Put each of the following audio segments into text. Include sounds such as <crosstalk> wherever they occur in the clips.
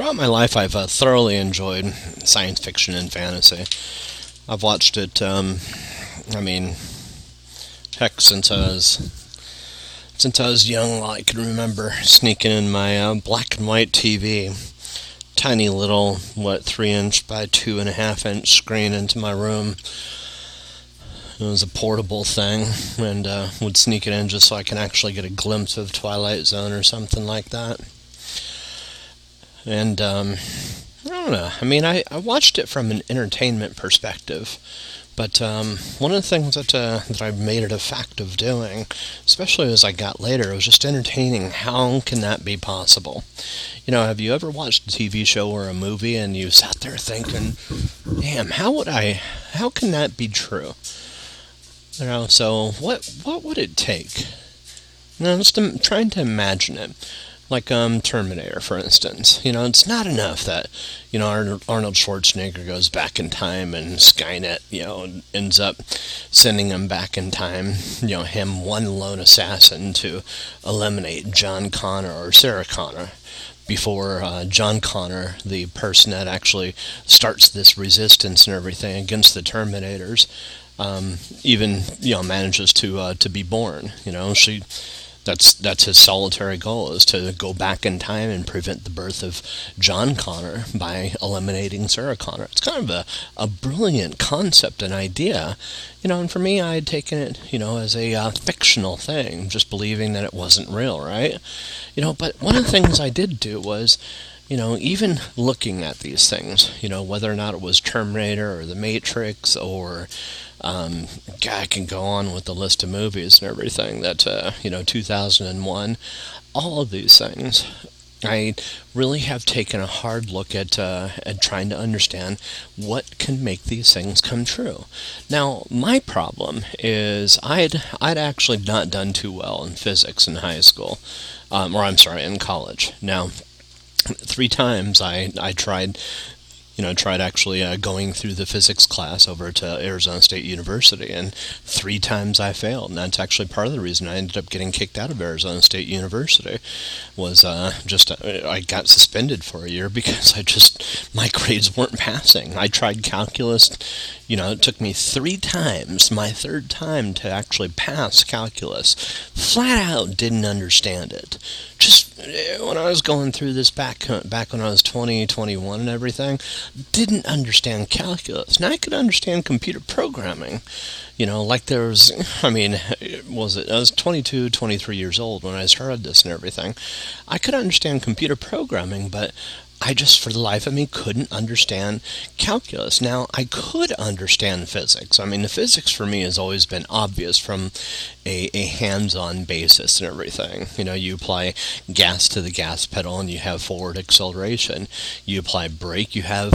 throughout my life, I've uh, thoroughly enjoyed science fiction and fantasy. I've watched it. Um, I mean, heck, since I was since I was young, I can remember sneaking in my uh, black and white TV, tiny little what three inch by two and a half inch screen into my room. It was a portable thing, and uh, would sneak it in just so I can actually get a glimpse of Twilight Zone or something like that. And um, I don't know. I mean, I, I watched it from an entertainment perspective, but um, one of the things that uh, that I made it a fact of doing, especially as I got later, was just entertaining. How can that be possible? You know, have you ever watched a TV show or a movie and you sat there thinking, "Damn, how would I? How can that be true?" You know, so what what would it take? You know, just trying to imagine it like um, Terminator, for instance. You know, it's not enough that you know Arnold Schwarzenegger goes back in time and Skynet, you know, ends up sending him back in time. You know, him one lone assassin to eliminate John Connor or Sarah Connor before uh, John Connor, the person that actually starts this resistance and everything against the Terminators, um, even you know manages to uh, to be born. You know, she that's that's his solitary goal is to go back in time and prevent the birth of John Connor by eliminating Sarah Connor. It's kind of a, a brilliant concept and idea, you know. And for me, I had taken it, you know, as a uh, fictional thing, just believing that it wasn't real, right? You know. But one of the things I did do was you know, even looking at these things, you know, whether or not it was Terminator or The Matrix or um, I can go on with the list of movies and everything that, uh, you know, 2001, all of these things. I really have taken a hard look at uh, at trying to understand what can make these things come true. Now, my problem is I'd I'd actually not done too well in physics in high school, um, or I'm sorry, in college. Now, three times I I tried you know, tried actually uh, going through the physics class over to Arizona State University, and three times I failed. And that's actually part of the reason I ended up getting kicked out of Arizona State University. Was uh, just uh, I got suspended for a year <laughs> because I just my grades weren't passing. I tried calculus. You know, it took me three times, my third time, to actually pass calculus. Flat out didn't understand it just Uh, when I was going through this back uh, back when I was 20, 21 and everything, didn't understand calculus. Now I could understand computer programming. You know, like there was, <laughs> I mean, <laughs> was it, I was 22, 23 years old when I started this and everything. I could understand computer programming, but I just, for the life of me, couldn't understand calculus. Now, I could understand physics. I mean, the physics for me has always been obvious from a, a hands on basis and everything. You know, you apply gas to the gas pedal and you have forward acceleration. You apply brake, you have,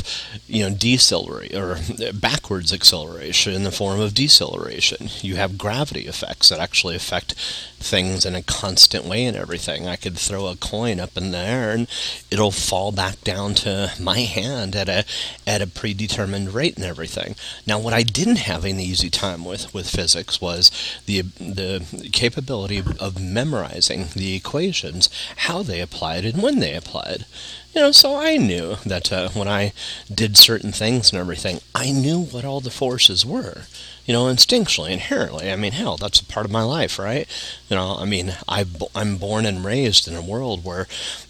you know, decelerate or backwards acceleration in the form of deceleration. You have gravity effects that actually affect things in a constant way and everything. I could throw a coin up in the air and it'll fall back down to my hand at a at a predetermined rate and everything. Now, what I didn't have an easy time with with physics was the the capability of memorizing the equations, how they applied and when they applied. You know, so I knew that uh, when I did certain things and everything, I knew what all the forces were you know, instinctually, inherently. I mean, hell, that's a part of my life, right? You know, I mean, I, I'm born and raised in a world where <laughs>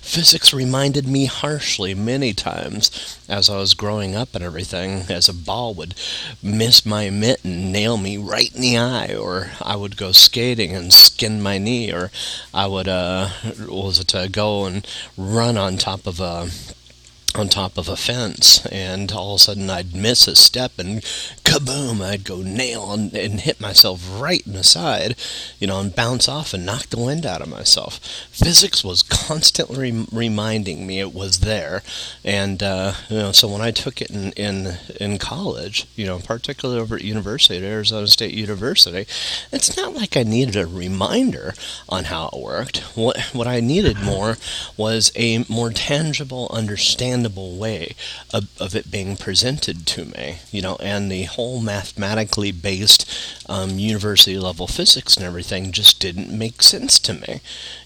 physics reminded me harshly many times as I was growing up and everything, as a ball would miss my mitt and nail me right in the eye, or I would go skating and skin my knee, or I would, uh, was it to go and run on top of a on top of a fence and all of a sudden I'd miss a step and kaboom I'd go nail and, and, hit myself right in the side you know and bounce off and knock the wind out of myself. Physics was constantly re- reminding me it was there and uh, you know so when I took it in, in in college you know particularly over at university at Arizona State University it's not like I needed a reminder on how it worked. What what I needed more was a more tangible understanding understandable way of, of it being presented to me, you know, and the whole mathematically based um, university level physics and everything just didn't make sense to me.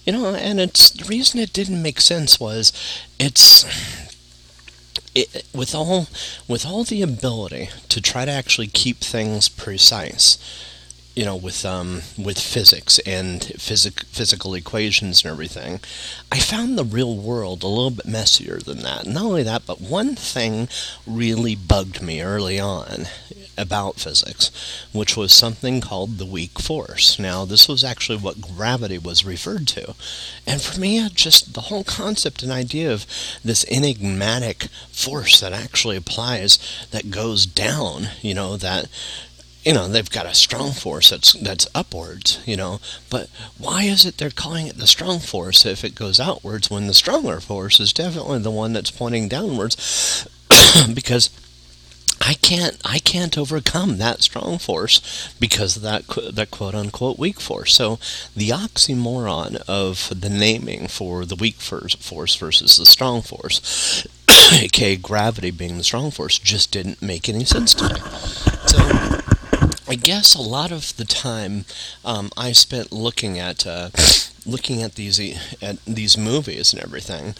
You know, and it's the reason it didn't make sense was it's it, with all with all the ability to try to actually keep things precise you know, with um, with physics and physic- physical equations and everything, I found the real world a little bit messier than that. Not only that, but one thing really bugged me early on about physics, which was something called the weak force. Now, this was actually what gravity was referred to. And for me, just the whole concept and idea of this enigmatic force that actually applies, that goes down, you know, that you know they've got a strong force that's that's upwards you know but why is it they're calling it the strong force if it goes outwards when the stronger force is definitely the one that's pointing downwards <coughs> because I can't I can't overcome that strong force because of that that quote unquote weak force. So the oxymoron of the naming for the weak force versus the strong force, <coughs> aka gravity being the strong force, just didn't make any sense to me. So I guess a lot of the time um, I spent looking at uh, looking at these at these movies and everything.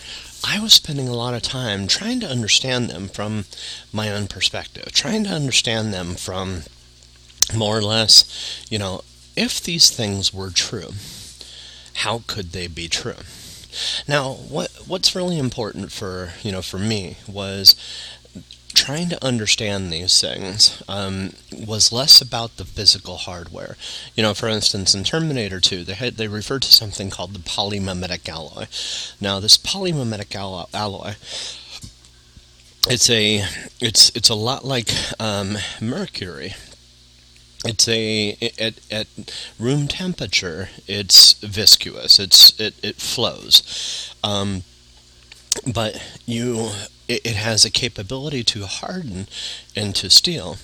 I was spending a lot of time trying to understand them from my own perspective, trying to understand them from more or less, you know, if these things were true, how could they be true? Now, what what's really important for you know for me was trying to understand these things um, was less about the physical hardware. You know, for instance, in Terminator 2, they had, they referred to something called the polymimetic alloy. Now, this polymimetic allo- alloy it's a it's it's a lot like um, mercury. It's a at, at room temperature. It's viscous. It's it it flows. Um, but you it, it has a capability to harden into steel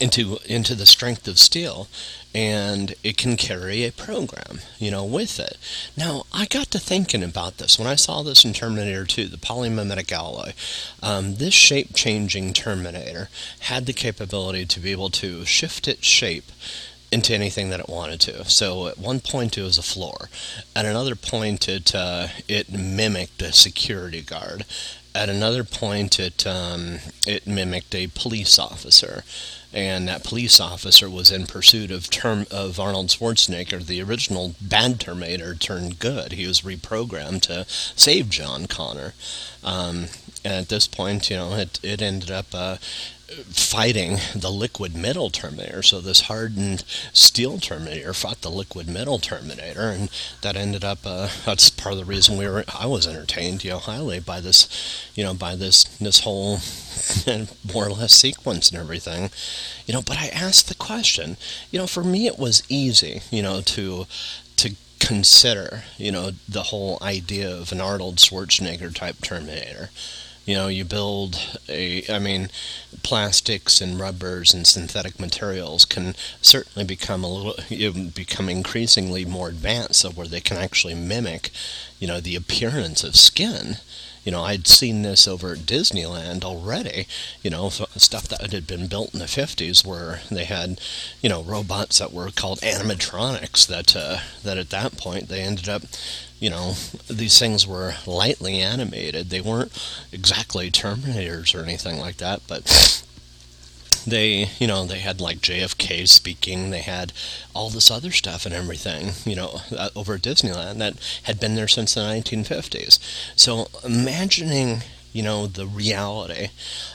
into into the strength of steel and it can carry a program you know with it now i got to thinking about this when i saw this in terminator 2 the polymimetic alloy um, this shape changing terminator had the capability to be able to shift its shape into anything that it wanted to. So at one point it was a floor. At another point it uh, it mimicked a security guard. At another point it um, it mimicked a police officer. And that police officer was in pursuit of term of Arnold Schwarzenegger, the original bad Terminator turned good. He was reprogrammed to save John Connor. Um, and at this point, you know, it, it ended up uh, fighting the liquid metal Terminator. So this hardened steel Terminator fought the liquid metal Terminator, and that ended up. Uh, that's part of the reason we were. I was entertained, you know, highly by this, you know, by this this whole <laughs> more or less sequence and everything, you know. But I asked the question, you know, for me it was easy, you know, to to consider, you know, the whole idea of an Arnold Schwarzenegger type Terminator. You know, you build a, I mean, plastics and rubbers and synthetic materials can certainly become a little, become increasingly more advanced, so where they can actually mimic, you know, the appearance of skin. You know, I'd seen this over at Disneyland already, you know, stuff that had been built in the 50s where they had, you know, robots that were called animatronics that, uh, that at that point they ended up you know, these things were lightly animated. They weren't exactly Terminators or anything like that, but they, you know, they had like JFK speaking. They had all this other stuff and everything, you know, uh, over at Disneyland that had been there since the 1950s. So imagining you know, the reality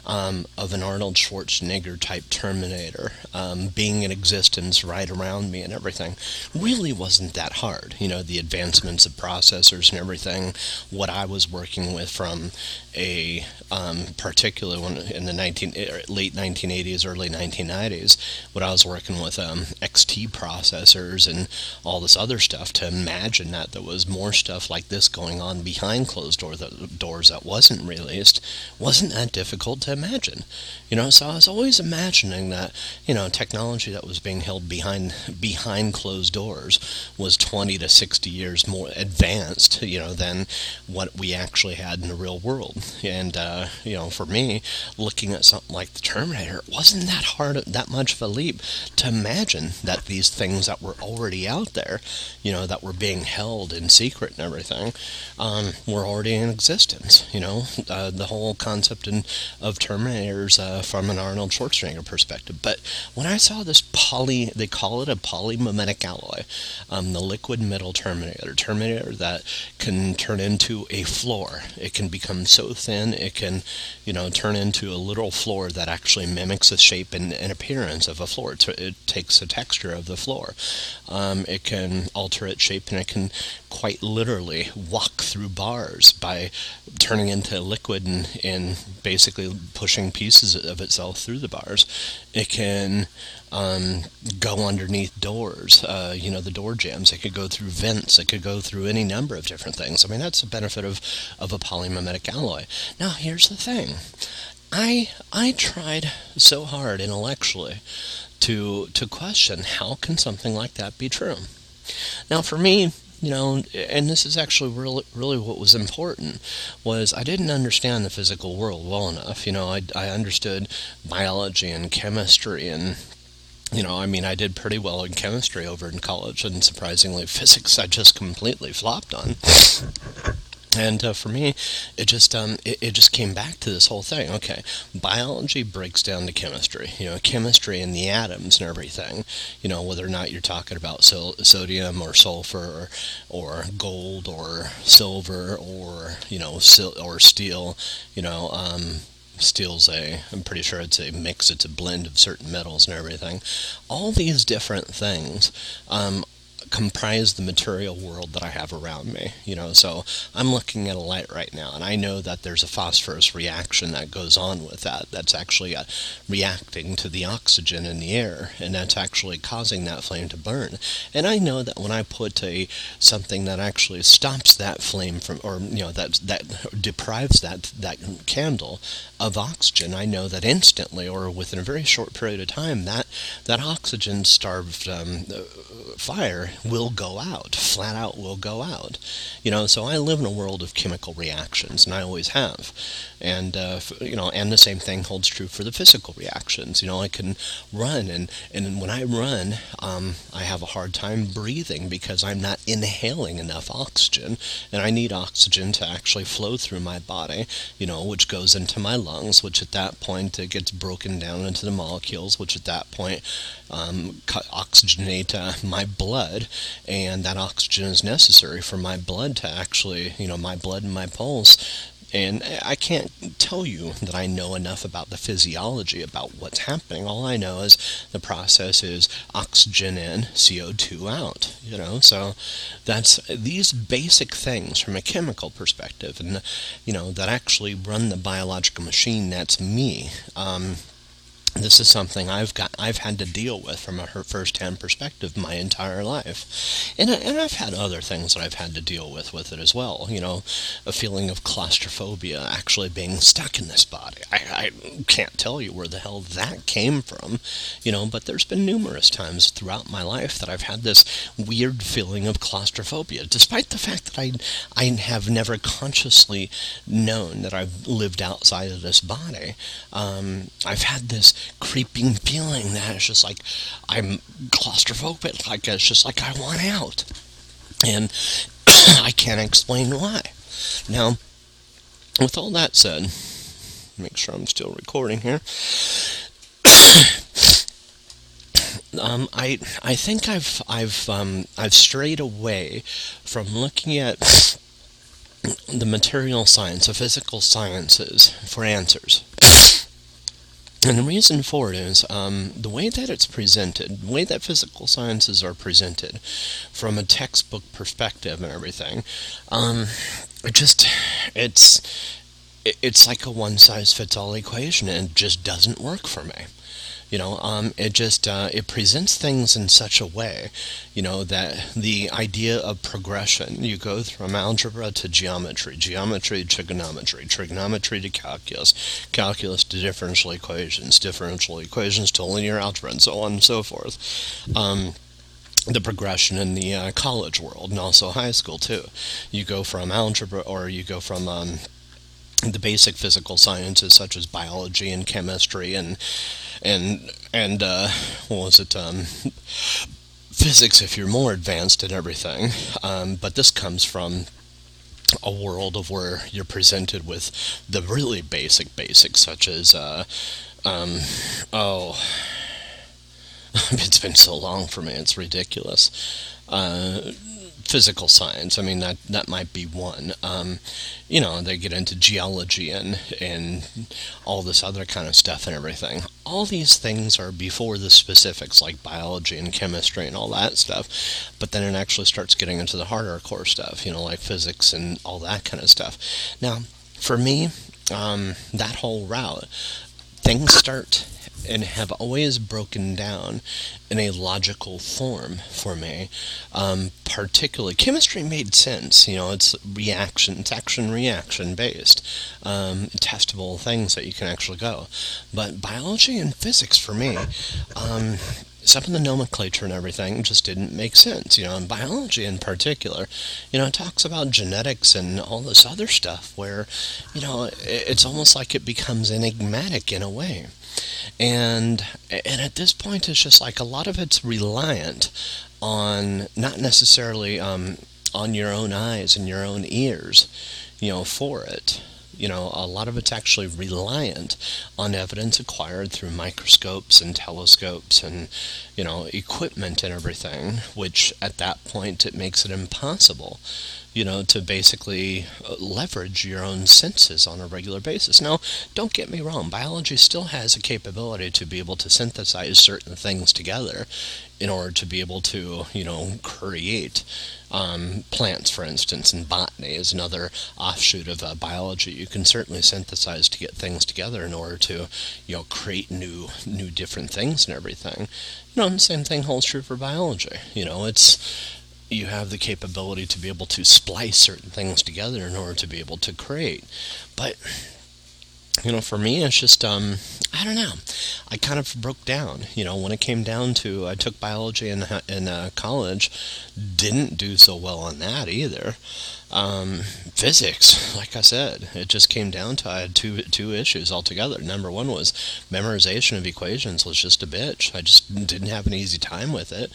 um, of an Arnold Schwarzenegger type Terminator um, being in existence right around me and everything really wasn't that hard. You know, the advancements of processors and everything, what I was working with from a um, particular one in the 19, er, late 1980s, early 1990s, what I was working with um, XT processors and all this other stuff to imagine that there was more stuff like this going on behind closed door, doors that wasn't really least, wasn't that difficult to imagine. You know, so I was always imagining that, you know, technology that was being held behind behind closed doors was 20 to 60 years more advanced, you know, than what we actually had in the real world. And, uh, you know, for me, looking at something like the Terminator, it wasn't that hard, that much of a leap to imagine that these things that were already out there, you know, that were being held in secret and everything, um, were already in existence. You know, uh, the whole concept in, of Terminators uh, from an Arnold Schwarzenegger perspective. But when I saw this poly, they call it a polymimetic alloy, um, the liquid metal Terminator, Terminator that can turn into a floor. It can become so thin it can, you know, turn into a literal floor that actually mimics the shape and, and appearance of a floor. It, it, takes the texture of the floor. Um, it can alter its shape and it can quite literally walk through bars by turning into liquid and, and basically pushing pieces of itself through the bars. It can um, go underneath doors, uh, you know, the door jambs. It could go through vents. It could go through any number of different things. I mean, that's the benefit of, of a polymimetic alloy. Now, here's the thing. I I tried so hard intellectually to to question how can something like that be true. Now, for me, you know, and this is actually really, really what was important was I didn't understand the physical world well enough. You know, I, I understood biology and chemistry and you know, I mean, I did pretty well in chemistry over in college, and surprisingly, <laughs> physics I just completely flopped on. And uh, for me, it just um, it, it, just came back to this whole thing. Okay, biology breaks down to chemistry. You know, chemistry and the atoms and everything. You know, whether or not you're talking about so- sodium or sulfur or, or, gold or silver or you know sil- or steel. You know, um, steel's a i'm pretty sure it's a mix it's a blend of certain metals and everything all these different things um, comprise the material world that I have around me. You know, so I'm looking at a light right now, and I know that there's a phosphorus reaction that goes on with that. That's actually uh, reacting to the oxygen in the air, and that's actually causing that flame to burn. And I know that when I put a something that actually stops that flame from, or you know, that that deprives that that candle of oxygen, I know that instantly, or within a very short period of time, that that oxygen-starved um, fire will go out, flat out will go out. You know, so I live in a world of chemical reactions, and I always have. And, uh, you know, and the same thing holds true for the physical reactions. You know, I can run, and, and when I run, um, I have a hard time breathing because I'm not inhaling enough oxygen, and I need oxygen to actually flow through my body, you know, which goes into my lungs, which at that point it gets broken down into the molecules, which at that point um, oxygenate uh, my blood, and that oxygen is necessary for my blood to actually, you know, my blood and my pulse and I can't tell you that I know enough about the physiology about what's happening. All I know is the process is oxygen in, CO2 out. You know, so that's these basic things from a chemical perspective, and you know that actually run the biological machine. That's me. Um, this is something I've got I've had to deal with from a first-hand perspective my entire life, and and I've had other things that I've had to deal with with it as well. You know, a feeling of claustrophobia, actually being stuck in this body. I, I can't tell you where the hell that came from, you know. But there's been numerous times throughout my life that I've had this weird feeling of claustrophobia, despite the fact that I I have never consciously known that I've lived outside of this body. Um, I've had this creeping feeling that it's just like I'm claustrophobic. Like it's just like I want out, and <clears throat> I can't explain why. Now, with all that said, make sure I'm still recording here. <clears throat> um, I I think I've I've um, I've strayed away from looking at <clears throat> the material science, the physical sciences for answers. And the reason for it is um, the way that it's presented, the way that physical sciences are presented from a textbook perspective and everything, um, it just, it's, it's like a one size fits all equation and it just doesn't work for me. You know, um, it just uh, it presents things in such a way, you know, that the idea of progression. You go from algebra to geometry, geometry to trigonometry, trigonometry to calculus, calculus to differential equations, differential equations to linear algebra, and so on and so forth. Um, the progression in the uh, college world and also high school too. You go from algebra or you go from um, the basic physical sciences such as biology and chemistry and and and uh, what was it um, physics if you're more advanced in everything. Um, but this comes from a world of where you're presented with the really basic basics such as uh, um, oh <laughs> it's been so long for me it's ridiculous. Uh, physical science. I mean, that that might be one. Um, you know, they get into geology and and all this other kind of stuff and everything. All these things are before the specifics, like biology and chemistry and all that stuff. But then it actually starts getting into the harder core stuff. You know, like physics and all that kind of stuff. Now, for me, um, that whole route, things start and have always broken down in a logical form for me. Um, particularly, chemistry made sense. You know, it's reaction, it's action reaction based, um, testable things that you can actually go. But biology and physics for me, um, some of the nomenclature and everything just didn't make sense, you know, in biology in particular. You know, it talks about genetics and all this other stuff where, you know, it's almost like it becomes enigmatic in a way. And and at this point, it's just like a lot of it's reliant on not necessarily um, on your own eyes and your own ears, you know, for it. You know, a lot of it's actually reliant on evidence acquired through microscopes and telescopes and, you know, equipment and everything, which at that point it makes it impossible you know, to basically uh, leverage your own senses on a regular basis. Now, don't get me wrong, biology still has a capability to be able to synthesize certain things together in order to be able to, you know, create um, plants, for instance, and botany is another offshoot of uh, biology. You can certainly synthesize to get things together in order to, you know, create new, new different things and everything. You know, and the same thing holds true for biology. You know, it's you have the capability to be able to splice certain things together in order to be able to create. But you know, for me, it's just um, I don't know. I kind of broke down. You know, when it came down to, I took biology in in uh, college, didn't do so well on that either. Um, physics, <laughs> like I said, it just came down to I had two two issues altogether. Number one was memorization of equations was just a bitch. I just didn't have an easy time with it,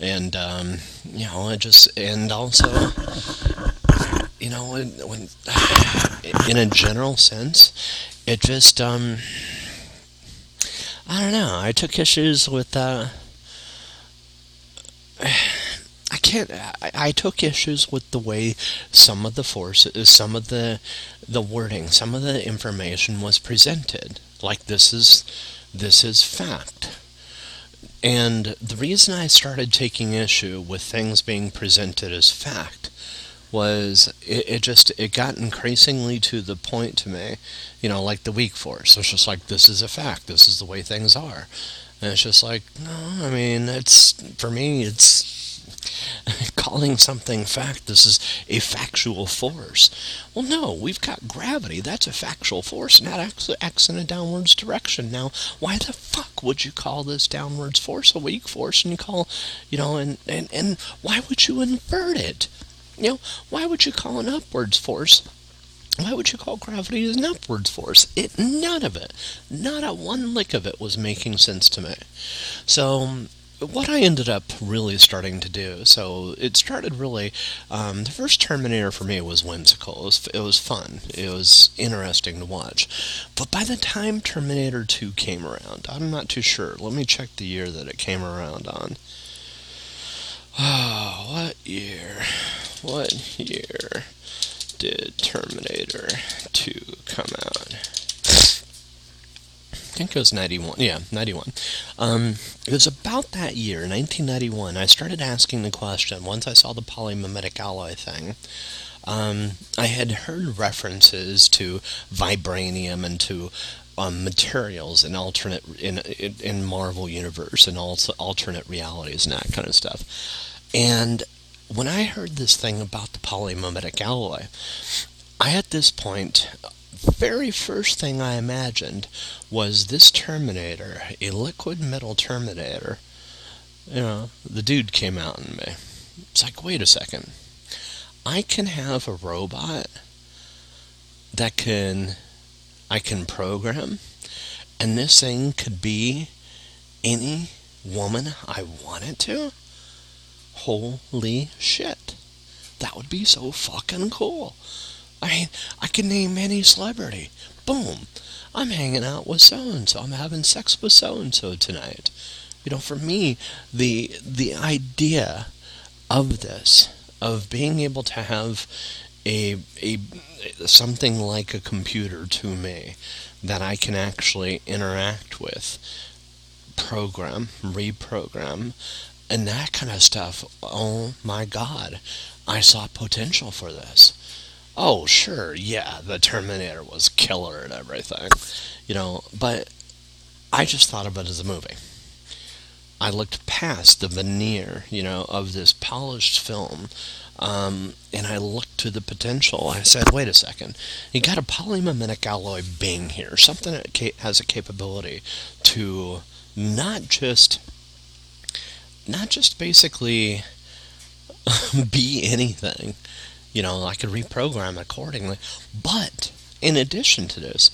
and um, you know, I just and also you know, when, when, <sighs> in a general sense, it just, um, I don't know. I took issues with, uh, <sighs> I can't. I, I, took issues with the way some of the forces, some of the, the wording, some of the information was presented. Like this is, this is fact. And the reason I started taking issue with things being presented as fact was it, it, just it got increasingly to the point to me, you know, like the weak force. It's just like this is a fact. This is the way things are, and it's just like no. I mean, it's for me. It's <laughs> calling something fact. This is a factual force. Well, no, we've got gravity. That's a factual force, and that acts, in a downwards direction. Now, why the fuck would you call this downwards force a weak force, and you call, you know, and and and why would you invert it? You know, why would you call an upwards force? Why would you call gravity an upwards force? It none of it, not a one lick of it was making sense to me. So what I ended up really starting to do, so it started really, um, the first Terminator for me was whimsical. It was, it was fun. It was interesting to watch. But by the time Terminator 2 came around, I'm not too sure. Let me check the year that it came around on. Oh, <sighs> what year? What year did Terminator 2 come out? I think it was 91. Yeah, 91. Um, it was about that year, 1991, I started asking the question once I saw the polymimetic alloy thing. Um, I had heard references to vibranium and to um, materials in alternate in, in in Marvel universe and also alternate realities and that kind of stuff. And when I heard this thing about the polymimetic alloy, I at this point very first thing I imagined was this Terminator, a liquid metal Terminator. You know, the dude came out in me. It's like, wait a second. I can have a robot that can I can program and this thing could be any woman I want it to? Holy shit. That would be so fucking cool. I mean, I could name any celebrity. Boom. I'm hanging out with so and so. I'm having sex with so and so tonight. You know, for me, the the idea of this, of being able to have a a something like a computer to me that I can actually interact with, program, reprogram, and that kind of stuff. Oh my God, I saw potential for this. Oh, sure, yeah, the Terminator was killer and everything, you know, but I just thought of it as a movie. I looked past the veneer, you know, of this polished film, um, and I looked to the potential. I said, wait a second, you got a polymimetic alloy being here, something that has a capability to not just, not just basically <laughs> be anything, you know, I could reprogram accordingly. But in addition to this,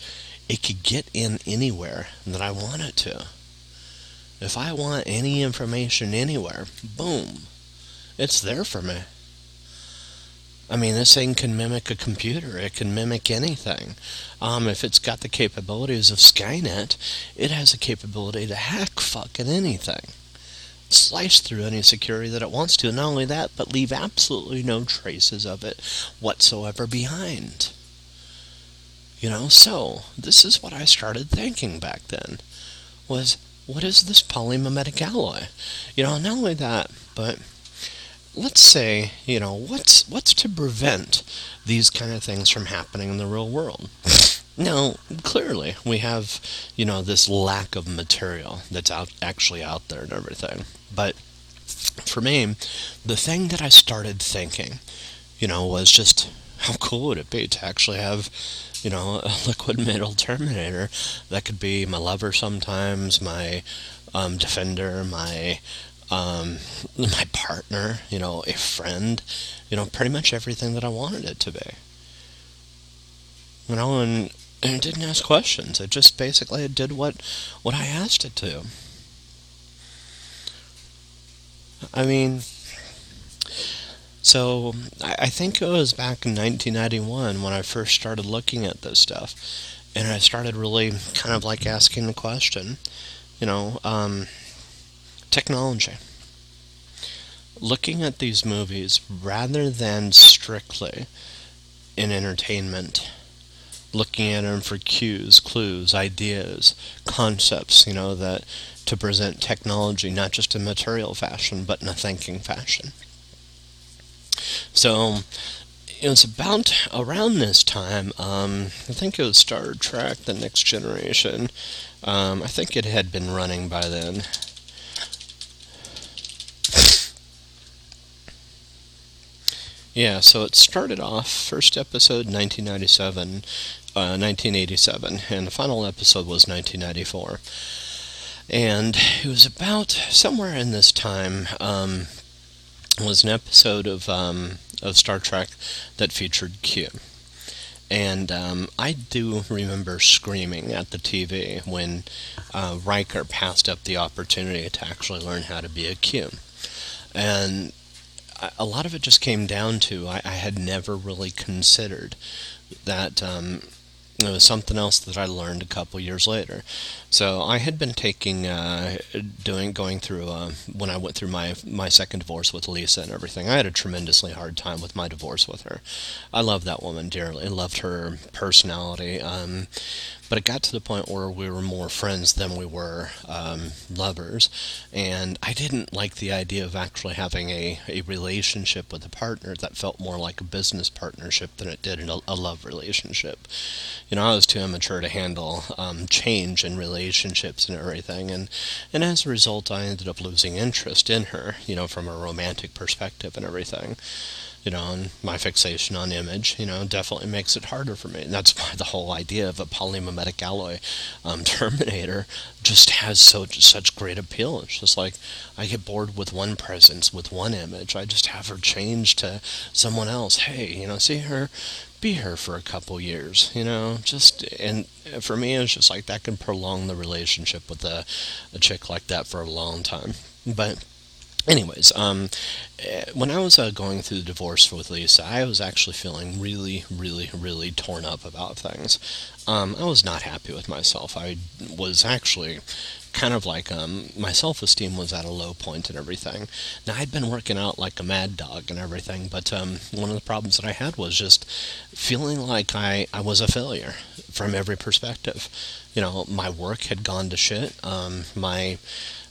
it could get in anywhere that I want it to. If I want any information anywhere, boom, it's there for me. I mean, this thing can mimic a computer. It can mimic anything. Um, if it's got the capabilities of Skynet, it has the capability to hack fucking anything slice through any security that it wants to. And not only that, but leave absolutely no traces of it whatsoever behind. You know, so this is what I started thinking back then was what is this polymimetic alloy? You know, not only that, but let's say, you know, what's what's to prevent these kind of things from happening in the real world? <laughs> Now, clearly, we have, you know, this lack of material that's out actually out there and everything. But for me, the thing that I started thinking, you know, was just how cool would it be to actually have, you know, a <laughs> liquid metal Terminator that could be my lover sometimes, my um, defender, my um, <laughs> my partner, you know, a friend, you know, pretty much everything that I wanted it to be. You know, and and it didn't ask questions. It just basically it did what what I asked it to. I mean, so I, think it was back in 1991 when I first started looking at this stuff, and I started really kind of like asking the question, you know, um, technology. Looking at these movies rather than strictly in entertainment looking at them for cues, clues, ideas, concepts, you know, that to present technology not just in material fashion, but in a thinking fashion. So it was about around this time, um, I think it was Star Trek The Next Generation. Um, I think it had been running by then. <laughs> Yeah, so it started off, first episode 1997, 1987, uh, and the final episode was 1994. And it was about somewhere in this time. Um, was an episode of um, of Star Trek that featured Q. And um, I do remember screaming at the TV when uh, Riker passed up the opportunity to actually learn how to be a Q. And a lot of it just came down to I, I had never really considered that um, it was something else that I learned a couple years later. So I had been taking, uh, doing, going through uh, when I went through my my second divorce with Lisa and everything. I had a tremendously hard time with my divorce with her. I love that woman dearly. I loved her personality. Um, but it got to the point where we were more friends than we were um, lovers, and I didn't like the idea of actually having a, a relationship with a partner that felt more like a business partnership than it did a, a love relationship. You know, I was too immature to handle um, change in relationships and everything, and and as a result, I ended up losing interest in her. You know, from a romantic perspective and everything you know, and my fixation on image, you know, definitely makes it harder for me. And that's why the whole idea of a polymimetic alloy um, <laughs> Terminator just has so such great appeal. It's just like I get bored with one presence, with one image. I just have her change to someone else. Hey, you know, see her, be her for a couple years, you know, just and for me, it's just like that can prolong the relationship with a, a chick like that for a long time. But anyways, um, eh, when I was uh, going through the divorce with Lisa, I was actually feeling really, really, really torn up about things. Um, I was not happy with myself. I was actually kind of like um, my self esteem was at a low point and everything. Now I'd been working out like a mad dog and everything, but um, one of the problems that I had was just feeling like I, I was a failure from every perspective. You know, my work had gone to shit. Um, my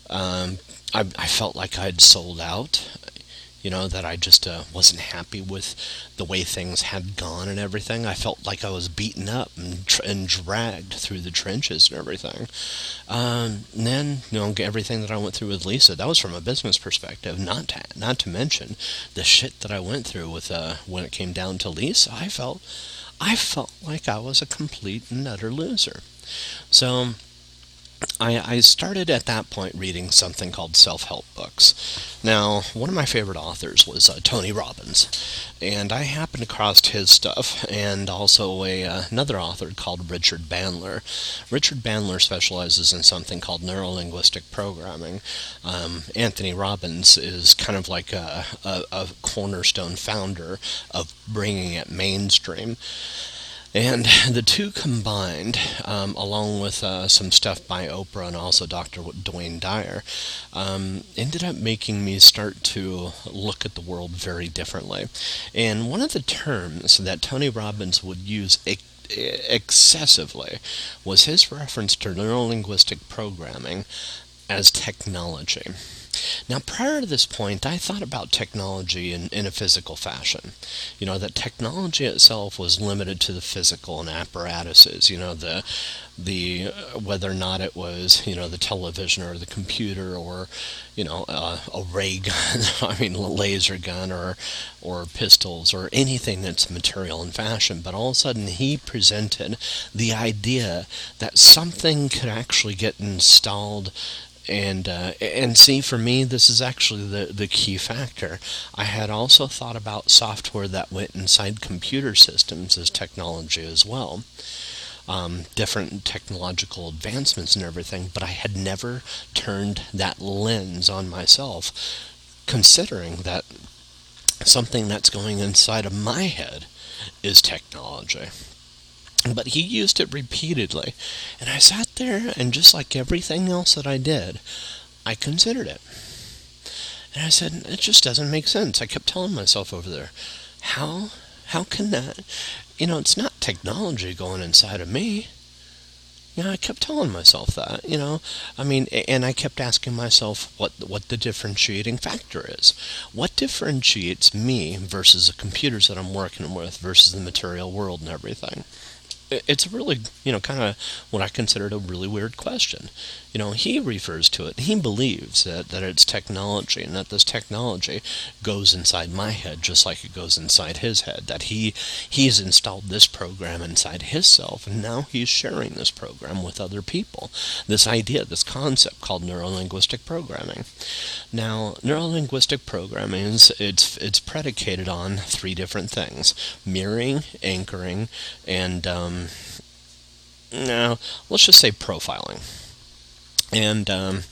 um, I, I felt like I'd sold out. You know, that I just uh, wasn't happy with the way things had gone and everything. I felt like I was beaten up and, tr- and dragged through the trenches and everything. Um, and then, you know, everything that I went through with Lisa, that was from a business perspective. Not to, not to mention the shit that I went through with uh, when it came down to Lisa. I felt, I felt like I was a complete and utter loser. So I, I, started at that point reading something called self help books. Now, one of my favorite authors was uh, Tony Robbins, and I happened across his stuff, and also a, uh, another author called Richard Bandler. Richard Bandler specializes in something called neurolinguistic programming. Um, Anthony Robbins is kind of like a, a, a cornerstone founder of bringing it mainstream. And <laughs> the two combined, um, along with uh, some stuff by Oprah and also Dr. Wayne Dyer, um, ended up making me start to look at the world very differently. And one of the terms that Tony Robbins would use excessively was his reference to neurolinguistic programming as technology. Now, prior to this point, I thought about technology in, in a physical fashion. You know, that technology itself was limited to the physical and apparatuses, you know, the the uh, whether or not it was you know the television or the computer or you know uh, a ray gun <laughs> I mean laser gun or or pistols or anything that's material in fashion but all of a sudden he presented the idea that something could actually get installed and uh, and see for me this is actually the the key factor. I had also thought about software that went inside computer systems as technology as well. Um, different technological advancements and everything but i had never turned that lens on myself considering that something that's going inside of my head is technology but he used it repeatedly. And I sat there, and just like everything else that I did, I considered it. And I said, it just doesn't make sense. I kept telling myself over there, how, how can that, you know, it's not technology going inside of me. You know, I kept telling myself that, you know, I mean, and I kept asking myself what what the differentiating factor is. What differentiates me versus the computers that I'm working with versus the material world and everything? It's really, you know, kind of what I considered a really weird question. You know, he refers to it. He believes that, that it's technology and that this technology goes inside my head just like it goes inside his head. That he he's installed this program inside his self and now he's sharing this program with other people. This idea, this concept called neurolinguistic programming. Now, neurolinguistic programming is it's it's predicated on three different things: mirroring, anchoring, and um, now let's just say profiling and um,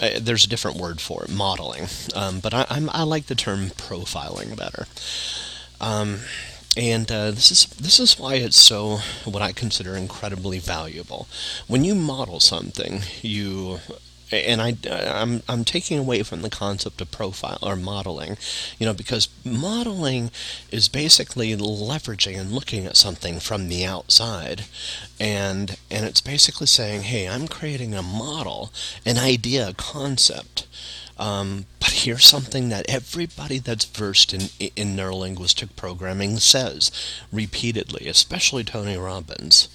I, there's a different word for it, modeling. Um, but I, I, like the term profiling better. Um, and uh, this is this is why it's so what I consider incredibly valuable. When you model something, you and I, I'm, I'm taking away from the concept of profile or modeling, you know, because modeling is basically leveraging and looking at something from the outside, and and it's basically saying, hey, I'm creating a model, an idea, a concept. Um, but here's something that everybody that's versed in in neurolinguistic programming says repeatedly, especially Tony Robbins.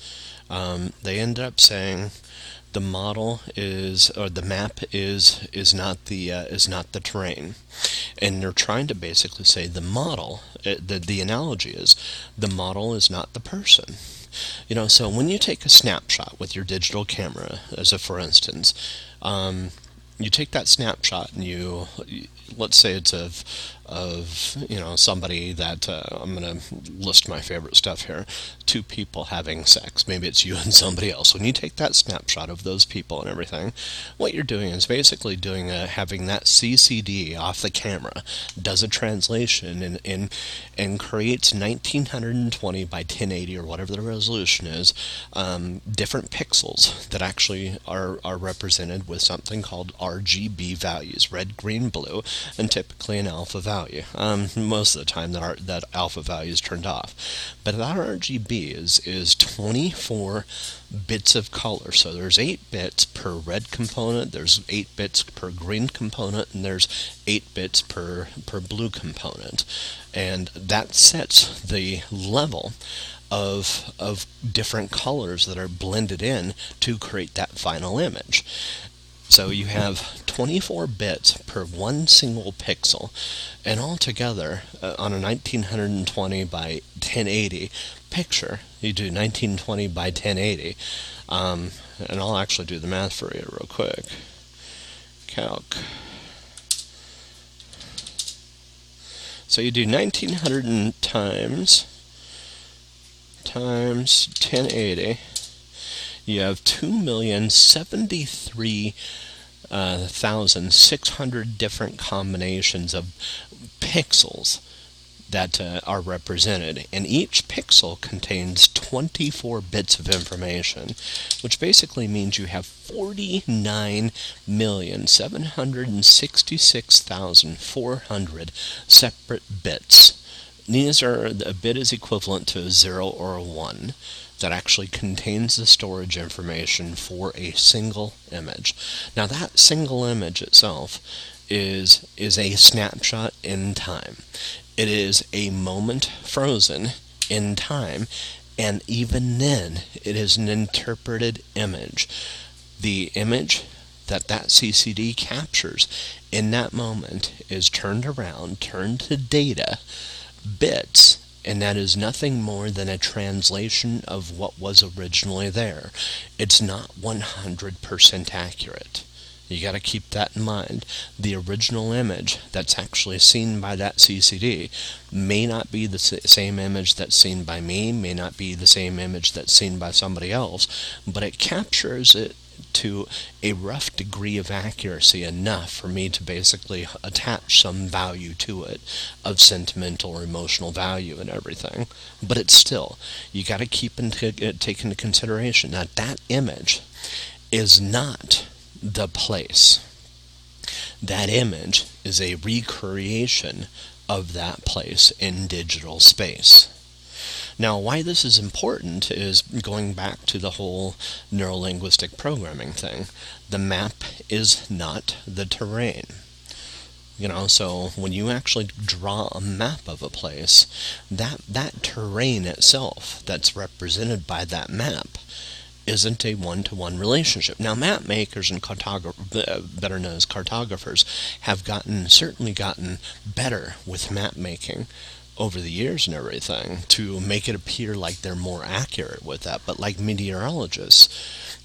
Um, they end up saying the model is or the map is is not the uh, is not the terrain. And they're trying to basically say the model uh, the the analogy is the model is not the person. You know so when you take a snapshot with your digital camera as a for instance um, you take that snapshot and you let's say it's of of you know somebody that uh, I'm going to list my favorite stuff here. Two people having sex. Maybe it's you <laughs> and somebody else. When you take that snapshot of those people and everything, what you're doing is basically doing a, having that CCD off the camera does a translation and and, and creates 1920 by 1080 or whatever the resolution is, um, different pixels that actually are are represented with something called RGB values: red, green, blue, and typically an alpha value value. Um, most of the time that our, that alpha value is turned off. But that RGB is, is 24 bits of color. So there's 8 bits per red component, there's 8 bits per green component, and there's 8 bits per, per blue component. And that sets the level of of different colors that are blended in to create that final image. So you have 24 bits per one single pixel, and altogether uh, on a 1920 by 1080 picture, you do 1920 by 1080, um, and I'll actually do the math for you real quick. Calc. So you do 1900 times times 1080 you have 2,073,600 uh, different combinations of pixels that uh, are represented, and each pixel contains 24 bits of information, which basically means you have 49,766,400 separate bits. These are a bit is equivalent to a zero or a one that actually contains the storage information for a single image. Now that single image itself is is a snapshot in time. It is a moment frozen in time and even then it is an interpreted image. The image that that CCD captures in that moment is turned around, turned to data, bits, and that is nothing more than a translation of what was originally there. It's not 100% accurate. You got to keep that in mind. The original image that's actually seen by that CCD may not be the same image that's seen by me, may not be the same image that's seen by somebody else, but it captures it to a rough degree of accuracy enough for me to basically attach some value to it of sentimental or emotional value and everything. But it's still, you got to keep into, uh, take into consideration that that image is not the place. That image is a recreation of that place in digital space. Now, why this is important is going back to the whole neurolinguistic programming thing. The map is not the terrain. You know, so when you actually draw a map of a place, that that terrain itself that's represented by that map isn't a one-to-one relationship. Now, map makers and cartographers, better known as cartographers, have gotten certainly gotten better with map making over the years and everything to make it appear like they're more accurate with that. But like meteorologists,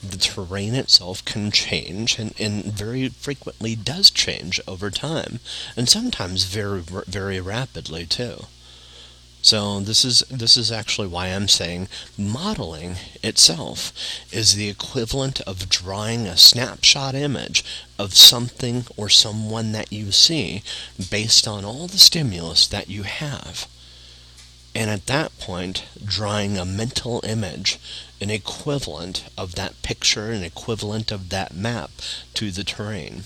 the terrain itself can change and, and very frequently does change over time, and sometimes very, very rapidly too. So this is this is actually why I'm saying modeling itself is the equivalent of drawing a snapshot image of something or someone that you see based on all the stimulus that you have. and at that point, drawing a mental image, an equivalent of that picture, an equivalent of that map to the terrain.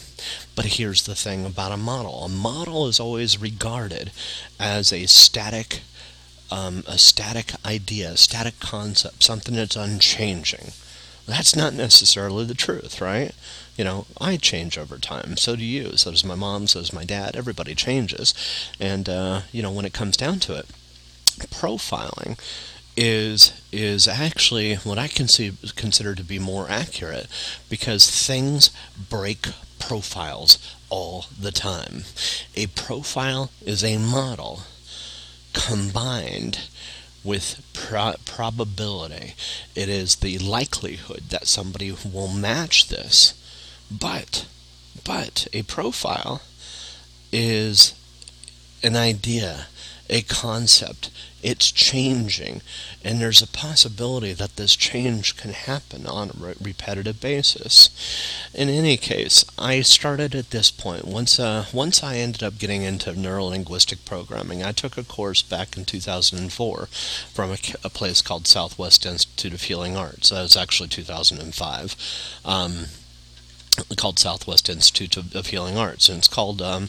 But here's the thing about a model a model is always regarded as a static. Um, a static idea, a static concept, something that's unchanging. That's not necessarily the truth, right? You know, I change over time. So do you. So does my mom. So does my dad. Everybody changes. And, uh, you know, when it comes down to it, profiling is is actually what I can see, consider to be more accurate because things break profiles all the time. A profile is a model combined with pro- probability. It is the likelihood that somebody will match this. But but a profile is an idea, a concept, it's changing, and there's a possibility that this change can happen on a re- repetitive basis. In any case, I started at this point. Once, uh, once I ended up getting into neurolinguistic programming, I took a course back in 2004 from a, a place called Southwest Institute of Healing Arts. That was actually 2005. Um, called Southwest Institute of, of, Healing Arts, and it's called um,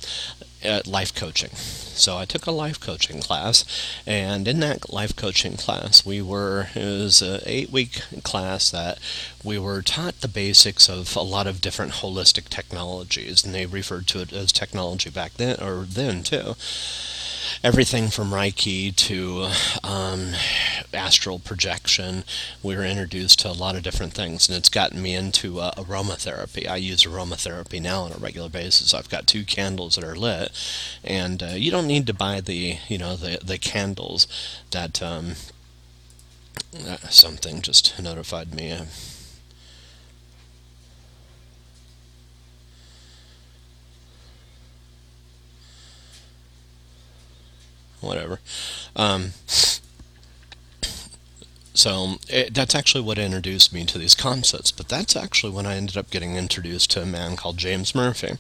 life coaching. So I took a life coaching class, and in that life coaching class, we were it was an eight-week class that we were taught the basics of a lot of different holistic technologies, and they referred to it as technology back then or then too everything from Reiki to um, astral projection. We were introduced to a lot of different things, and it's gotten me into uh, aromatherapy. I use aromatherapy now on a regular basis. I've got two candles that are lit, and uh, you don't need to buy the you know the the candles that. Um, uh, something just notified me. Uh, whatever. Um, so it, that's actually what introduced me to these concepts. But that's actually when I ended up getting introduced to a man called James Murphy,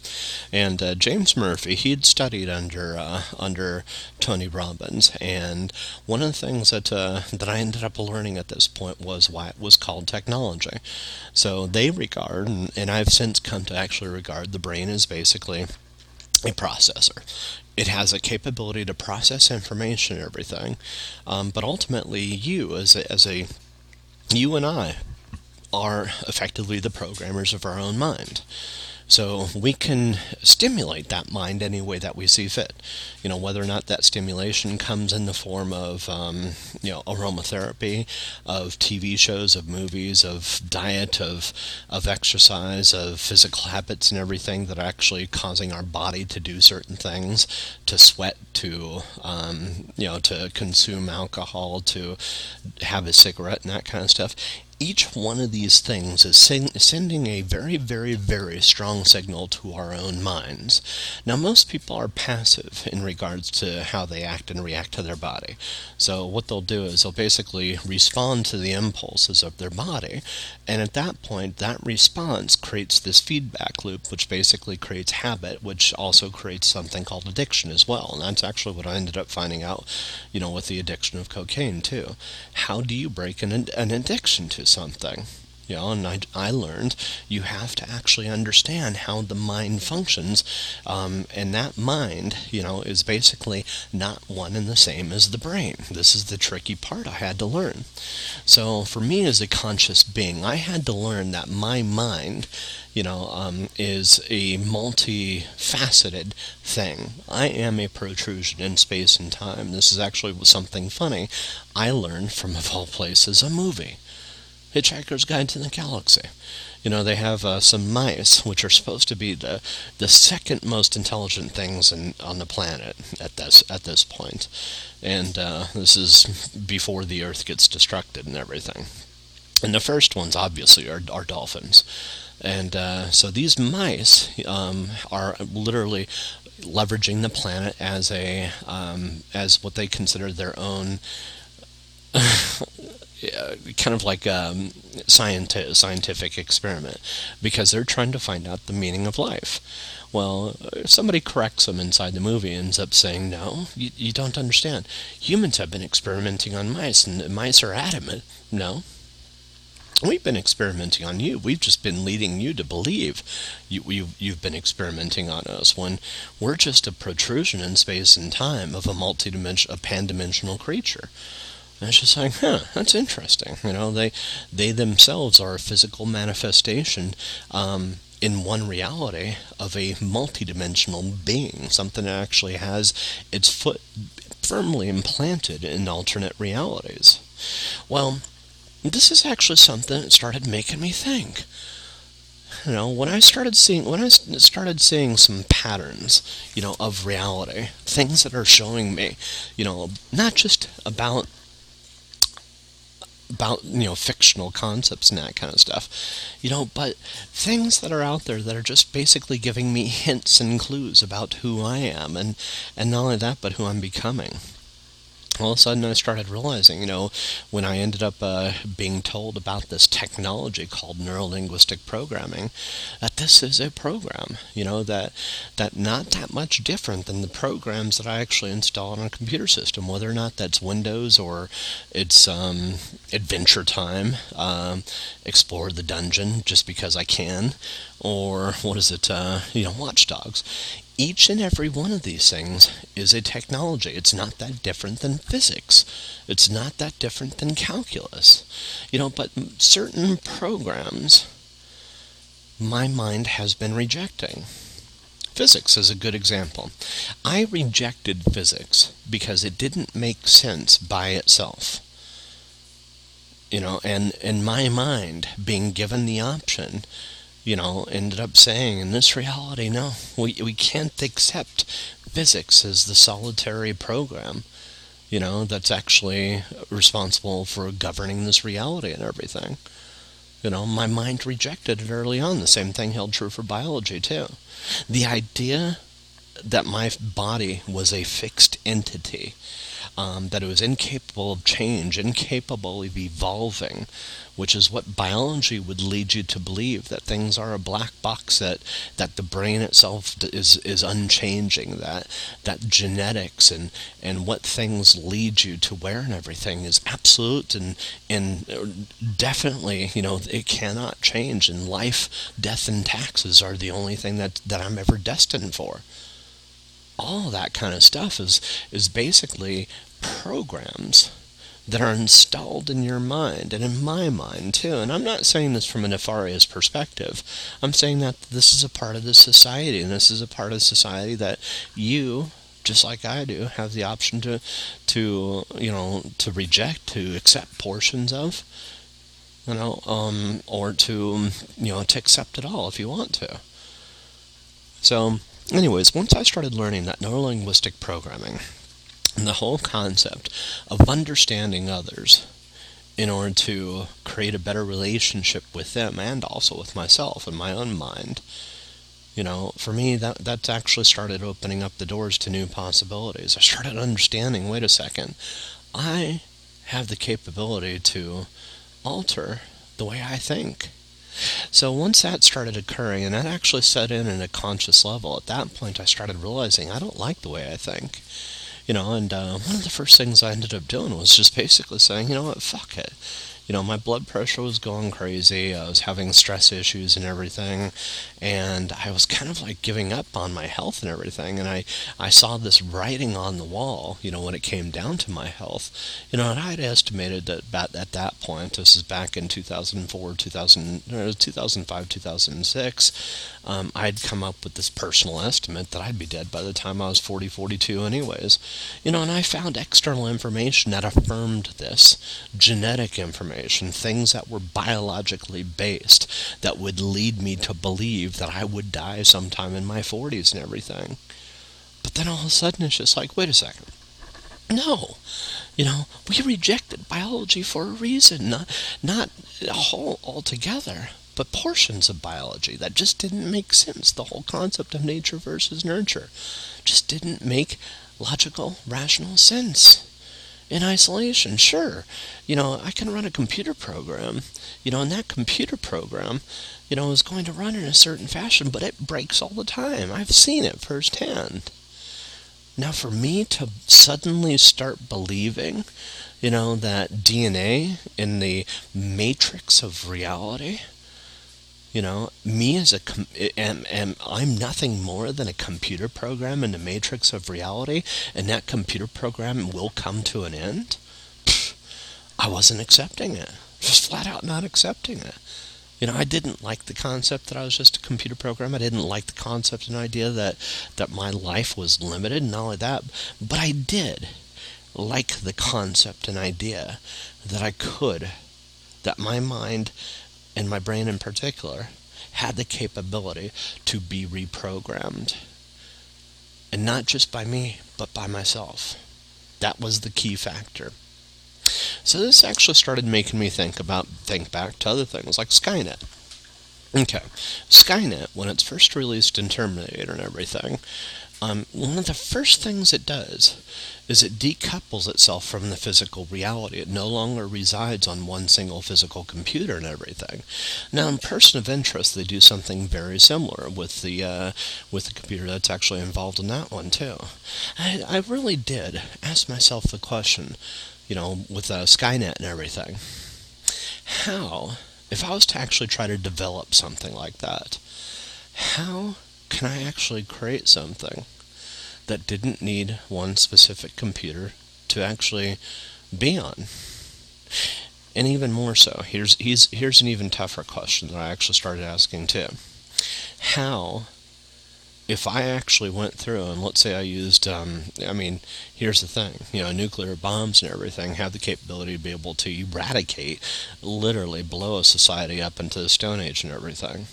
and uh, James Murphy he'd studied under uh, under Tony Robbins, and one of the things that uh, that I ended up learning at this point was why it was called technology. So they regard, and, and I've since come to actually regard the brain as basically a processor it has a capability to process information and everything. Um, but ultimately, you as a, as a you and I are effectively the programmers of our own mind. So we can stimulate that mind any way that we see fit. You know, whether or not that stimulation comes in the form of, um, you know, aromatherapy, of TV shows, of movies, of diet, of, of exercise, of physical habits and everything that are actually causing our body to do certain things, to sweat, to, um, you know, to consume alcohol, to have a cigarette and that kind of stuff each one of these things is sending a very, very, very strong signal to our own minds. Now, most people are passive in regards to how they act and react to their body. So, what they'll do is they'll basically respond to the impulses of their body, and at that point, that response creates this feedback loop, which basically creates habit, which also creates something called addiction as well. And that's actually what I ended up finding out, you know, with the addiction of cocaine, too. How do you break an, an addiction to something. You know, and I, I learned you have to actually understand how the mind functions, um, and that mind, you know, is basically not one and the same as the brain. This is the tricky part I had to learn. So for me as a conscious being, I had to learn that my mind, you know, um, is a multifaceted thing. I am a protrusion in space and time. This is actually something funny I learned from, of all places, a movie. Hitchhiker's Guide to the Galaxy. You know, they have uh, some mice, which are supposed to be the the second most intelligent things in, on the planet at this at this point. and uh, this is before the Earth gets destructed and everything. And the first ones, obviously, are, are dolphins. And uh, so these mice um, are literally leveraging the planet as a um, as what they consider their own <laughs> uh, kind of like a um, scienti- scientific experiment because they're trying to find out the meaning of life. Well, somebody corrects them inside the movie ends up saying, No, you, you don't understand. Humans have been experimenting on mice, and mice are adamant. No, We've been experimenting on you. We've just been leading you to believe you, you, you've been experimenting on us when we're just a protrusion in space and time of a multidimensional, a pan-dimensional creature. And it's just like, huh, that's interesting. You know, they they themselves are a physical manifestation um, in one reality of a multidimensional being, something that actually has its foot firmly implanted in alternate realities. Well, this is actually something that started making me think. You know, when I started seeing when I started seeing some patterns, you know, of reality, things that are showing me, you know, not just about about you know fictional concepts and that kind of stuff you know but things that are out there that are just basically giving me <laughs> hints and clues about who I am and and not only that but who I'm becoming all of a sudden I started realizing, you know, when I ended up uh, being told about this technology called neurolinguistic programming, that this is a program, you know, that that not that much different than the programs that I actually install on a computer system, whether or not that's Windows or it's um, Adventure Time, um, Explore the Dungeon, just because I can, or what is it, uh, you know, Watchdogs each and every one of these things is a technology. It's not that different than physics. It's not that different than calculus. You know, but certain programs my mind has been rejecting. Physics is a good example. I rejected physics because it didn't make sense by itself. You know, and in my mind, being given the option you know, ended up saying in this reality, no, we, we can't accept physics as the solitary program, you know, that's actually responsible for governing this reality and everything. You know, my mind rejected it early on. The same thing held true for biology, too. The idea that my body was a fixed entity um, that it was incapable of change, incapable of evolving, which is what biology would lead you to believe that things are a black box that that the brain itself is is unchanging that that genetics and and what things lead you to where and everything is absolute and and definitely you know it cannot change and life death and taxes are the only thing that that I'm ever destined for. All that kind of stuff is is basically programs that are installed in your mind and in my mind too. And I'm not saying this from a nefarious perspective. I'm saying that this is a part of the society and this is a part of society that you just like I do have the option to to you know to reject to accept portions of you know um or to you know to accept it all if you want to. So anyways, once I started learning that neurolinguistic programming and the whole concept of understanding others in order to create a better relationship with them and also with myself and my own mind. You know, for me, that that's actually started opening up the doors to new possibilities. I started understanding. Wait a second, I have the capability to alter the way I think. So once that started occurring, and that actually set in at a conscious level, at that point I started realizing I don't like the way I think. You know, and uh, one of the first things I ended up doing was just basically saying, you know what, fuck it you know, my blood pressure was going crazy. I was having stress issues and everything. And I was kind of like giving up on my health and everything. And I, I saw this writing on the wall, you know, when it came down to my health. You know, and I had estimated that about at that point, this is back in 2004, 2000, 2005, 2006, um, I'd come up with this personal estimate that I'd be dead by the time I was 40, 42 anyways. You know, and I found external information that affirmed this, genetic information, things that were biologically based that would lead me to believe that I would die sometime in my 40s and everything. But then all of a sudden it's just like, wait a second. No. You know, we rejected biology for a reason, not not a whole altogether but portions of biology that just didn't make sense. The whole concept of nature versus nurture just didn't make logical, rational sense. in isolation. Sure, you know, I can run a computer program, you know, and that computer program, you know, is going to run in a certain fashion, but it breaks all the time. I've seen it firsthand. Now, for me to suddenly start believing, you know, that DNA in the matrix of reality, you know, me as a com- am, am I'm nothing more than a computer program in the matrix of reality, and that computer program will come to an end. I wasn't accepting it, just flat out not accepting it. You know, I didn't like the concept that I was just a computer program. I didn't like the concept and idea that, that my life was limited, and not only that, but I did like the concept and idea that I could, that my mind and my brain in particular had the capability to be reprogrammed. And not just by me, but by myself. That was the key factor. So this actually started making me think about think back to other things like Skynet. Okay, Skynet, when it's first released in Terminator and everything, um, one of the first things it does is it decouples itself from the physical reality. It no longer resides on one single physical computer and everything. Now, in Person of Interest, they do something very similar with the uh, with the computer that's actually involved in that one too. I, I really did ask myself the question you know, with uh, Skynet and everything. How, if I was to actually try to develop something like that, how can I actually create something that didn't need one specific computer to actually be on? And even more so, here's, here's, an even tougher question that I actually started asking too. How if I actually went through and let's say I used, um, I mean, here's the thing, you know, nuclear bombs and everything have the capability to be able to eradicate, literally blow a society up into the Stone Age and everything.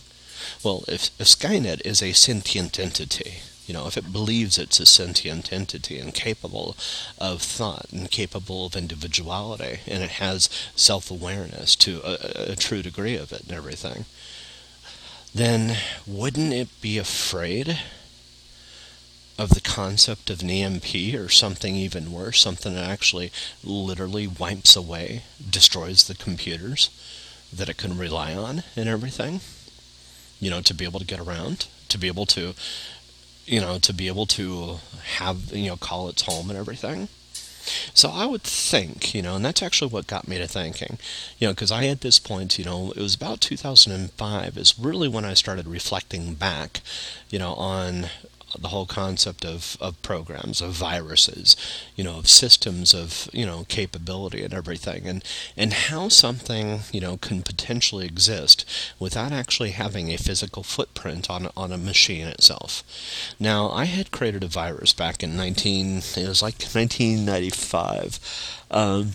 Well, if, if Skynet is a sentient entity, you know, if it believes it's a sentient entity and capable of thought and capable of individuality, and it has self-awareness to a, a true degree of it and everything, then wouldn't it be afraid of the concept of an EMP or something even worse, something that actually literally wipes away, destroys the computers that it can rely on and everything? You know, to be able to get around, to be able to, you know, to be able to have, you know, call its home and everything. So I would think, you know, and that's actually what got me to thinking, you know, because I at this point, you know, it was about 2005 is really when I started reflecting back, you know, on the whole concept of, of programs, of viruses, you know, of systems of, you know, capability and everything, and, and how something, you know, can potentially exist without actually having a physical footprint on, on a machine itself. Now, I had created a virus back in 19, it was like 1995, um,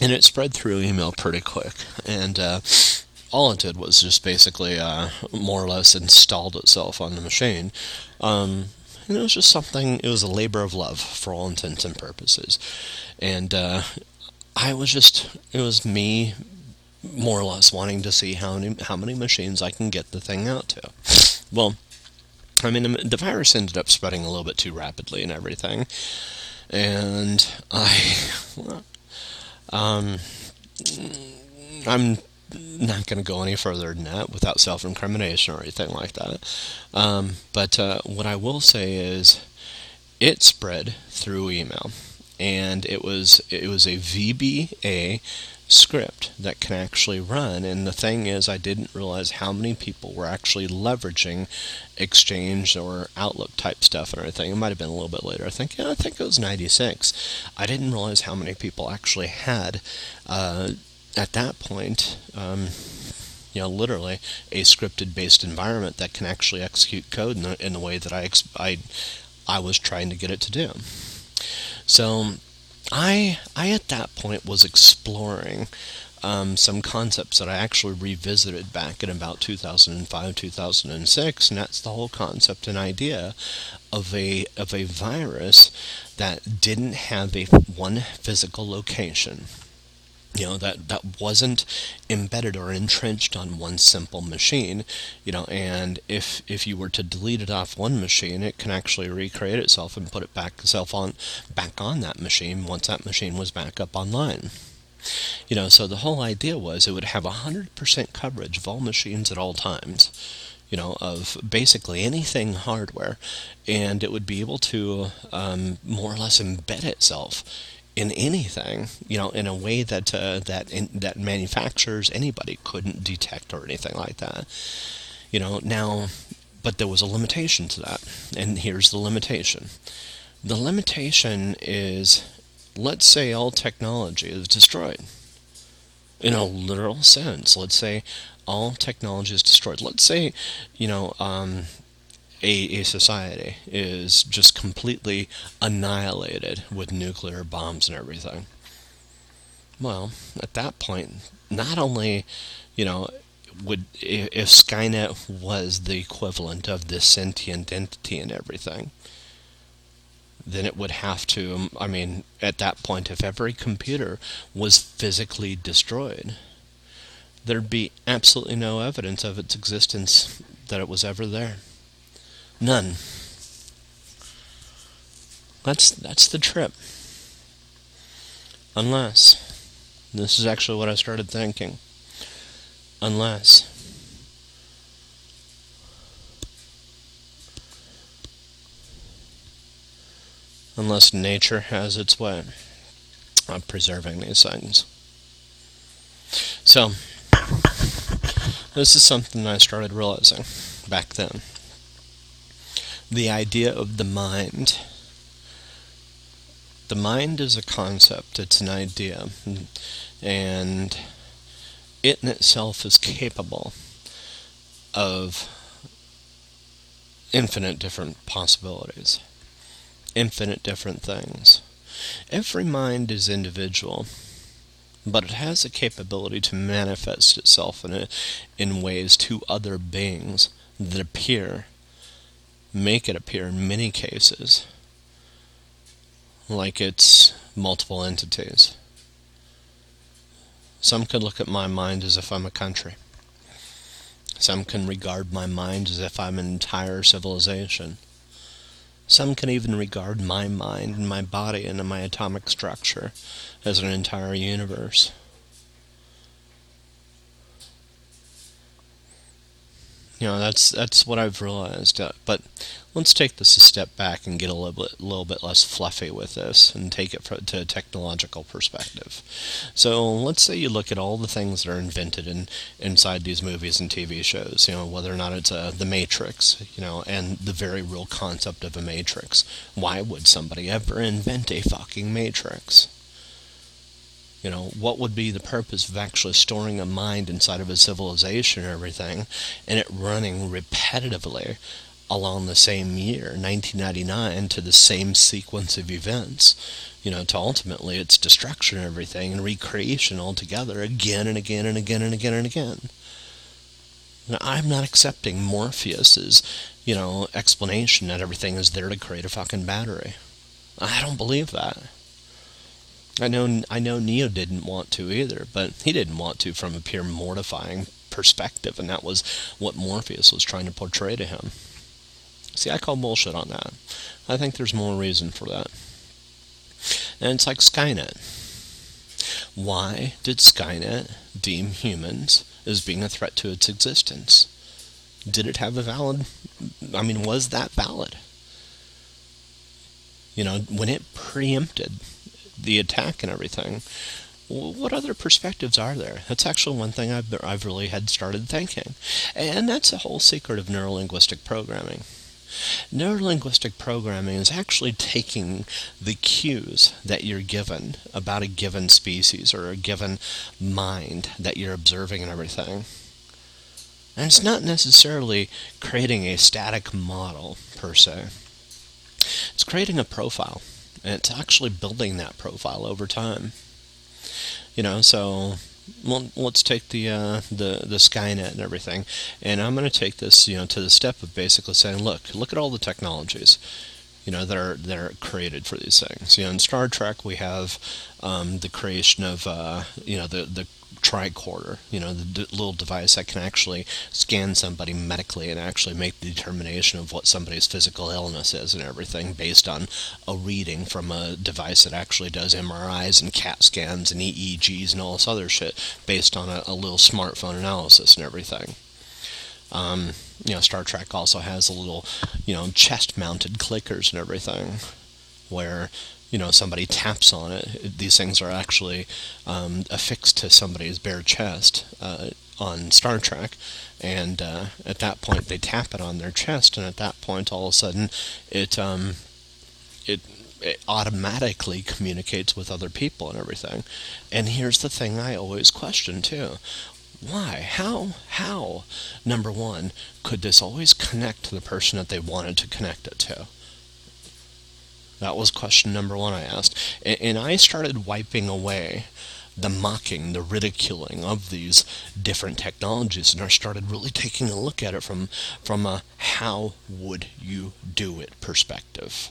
and it spread through email pretty quick, and, uh, all it did was just basically uh, more or less installed itself on the machine. Um, and it was just something, it was a labor of love for all intents and purposes. And uh, I was just, it was me more or less wanting to see how many, how many machines I can get the thing out to. Well, I mean, the virus ended up spreading a little bit too rapidly and everything. And I, <laughs> um, I'm not going to go any further than that without self-incrimination or anything like that. Um, but uh, what I will say is, it spread through email, and it was it was a VBA script that can actually run. And the thing is, I didn't realize how many people were actually leveraging Exchange or Outlook type stuff and everything. It might have been a little bit later. I think, yeah, I think it was 96. I didn't realize how many people actually had uh, at that point, um, you know, literally a scripted based environment that can actually execute code in the, in the way that I, I, I was trying to get it to do. So I, I at that point was exploring um, some concepts that I actually revisited back in about 2005, 2006, and that's the whole concept and idea of a of a virus that didn't have a one physical location you know that that wasn't embedded or entrenched on one simple machine you know and if if you were to delete it off one machine it can actually recreate itself and put it back itself on back on that machine once that machine was back up online. You know so the whole idea was it would have 100% coverage of all machines at all times you know, of basically anything hardware, and it would be able to um, more or less embed itself in anything, you know, in a way that uh, that in, that manufacturers anybody couldn't detect or anything like that. You know, now, but there was a limitation to that, and here's the limitation. The limitation is, let's say all technology is destroyed. In a literal sense, let's say all technology is destroyed. Let's say, you know, um, a, a society is just completely annihilated with nuclear bombs and everything. Well, at that point, not only, you know, would if Skynet was the equivalent of this sentient entity and everything, then it would have to. Um, I mean, at that point, if every computer was physically destroyed, there'd be absolutely no evidence of its existence that it was ever there. None. That's that's the trip. Unless this is actually what I started thinking. Unless unless nature has its way of preserving these things. So, this is something I started realizing back then the idea of the mind. The mind is a concept, it's an idea, and it in itself is capable of infinite different possibilities, infinite different things. Every mind is individual, but it has a capability to manifest itself in, a, in ways to other beings that appear make it appear in many cases like it's multiple entities. Some could look at my mind as if I'm a country. Some can regard my mind as if I'm an entire civilization. Some can even regard my mind and my body and my atomic structure as an entire universe. You know, that's that's what I've realized. Uh, but let's take this a step back and get a little bit, little bit less fluffy with this and take it to a technological perspective. So let's say you look at all the things that are invented in inside these movies and TV shows. You know, whether or not it's uh, the Matrix. You know, and the very real concept of a Matrix. Why would somebody ever invent a fucking Matrix? You know, what would be the purpose of actually storing a mind inside of a civilization and everything, and it running repetitively along the same year, 1999, to the same sequence of events, you know, to ultimately its destruction and everything and recreation altogether again and again and again and again and again. Now, I'm not accepting Morpheus's, you know, explanation that everything is there to create a fucking battery. I don't believe that. I know I know Neo didn't want to either, but he didn't want to from a pure mortifying perspective, and that was what Morpheus was trying to portray to him. See, I call bullshit on that. I think there's more reason for that. And it's like Skynet. Why did Skynet deem humans as being a threat to its existence? Did it have a valid, I mean, was that valid? You know, when it preempted the attack and everything, what other perspectives are there? That's actually one thing I've, I've really had started thinking. And that's the whole secret of neurolinguistic programming. Neurolinguistic programming is actually taking the cues that you're given about a given species or a given mind that you're observing and everything. And it's not necessarily creating a static model per se. It's creating a profile and it's actually building that profile over time. You know, so well, let's take the uh, the the Skynet and everything, and I'm going to take this, you know, to the step of basically saying, look, look at all the technologies. you know, that are that are created for these things. You know, in Star Trek, we have um, the creation of uh, you know the the tricorder, you know, the d- little device that can actually scan somebody medically and actually make the determination of what somebody's physical illness is and everything based on a reading from a device that actually does MRIs and CAT scans and EEGs and all this other shit based on a, a little smartphone analysis and everything. Um, you know, Star Trek also has a little, you know, chest-mounted clickers and everything, where you know somebody taps on it. These things are actually um, affixed to somebody's bare chest uh, on Star Trek, and uh, at that point they tap it on their chest, and at that point all of a sudden it um, it it automatically communicates with other people and everything. And here's the thing I always question too. Why? How? How? Number one, could this always connect to the person that they wanted to connect it to? That was question number one I asked. And, and I started wiping away the mocking, the ridiculing of these different technologies, and I started really taking a look at it from from a how would you do it perspective.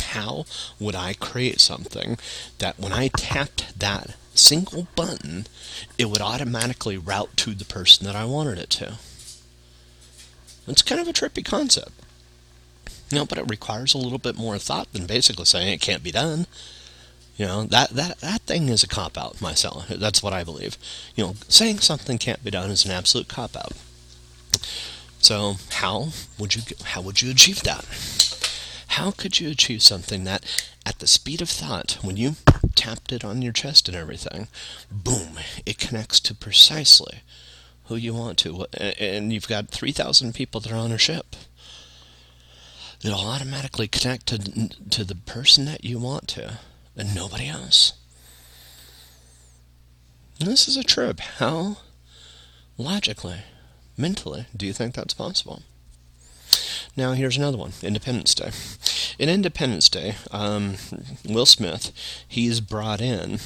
How would I create something that when I tapped that single button, it would automatically route to the person that I wanted it to? It's kind of a trippy concept. You know, but it requires a little bit more thought than basically saying it can't be done. You know, that, that, that thing is a cop out myself. That's what I believe. You know, saying something can't be done is an absolute cop out. So how would you how would you achieve that? How could you achieve something that at the speed of thought, when you tapped it on your chest and everything, boom, it connects to precisely who you want to. And you've got 3,000 people that are on a ship it'll automatically connect to, to the person that you want to and nobody else. And this is a trip. How logically, mentally, do you think that's possible? Now, here's another one Independence Day. In Independence Day, um, Will Smith, he's brought in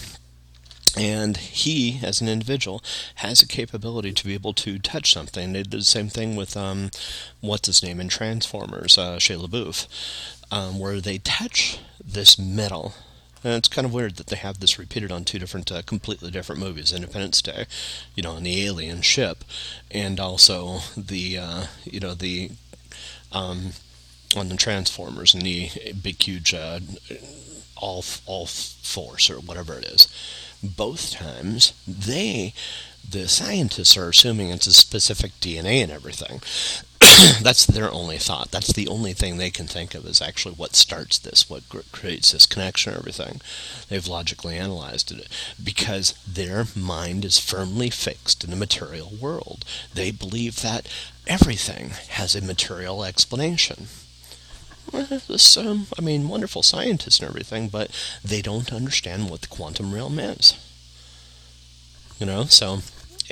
and he, as an individual, has a capability to be able to touch something. They did the same thing with um, what's his name in Transformers, uh, Shia LaBeouf, um, where they touch this metal. And it's kind of weird that they have this repeated on two different, uh, completely different movies: Independence Day, you know, on the alien ship, and also the, uh, you know, the um, on the Transformers and the big, huge, uh, all all force or whatever it is both times, they, the scientists, are assuming it's a specific DNA and everything. <coughs> That's their only thought. That's the only thing they can think of is actually what starts this, what creates this connection everything. They've logically analyzed it because their mind is firmly fixed in the material world. They believe that everything has a material explanation this, um, I mean, wonderful scientists and everything, but they don't understand what the quantum realm is. You know, so,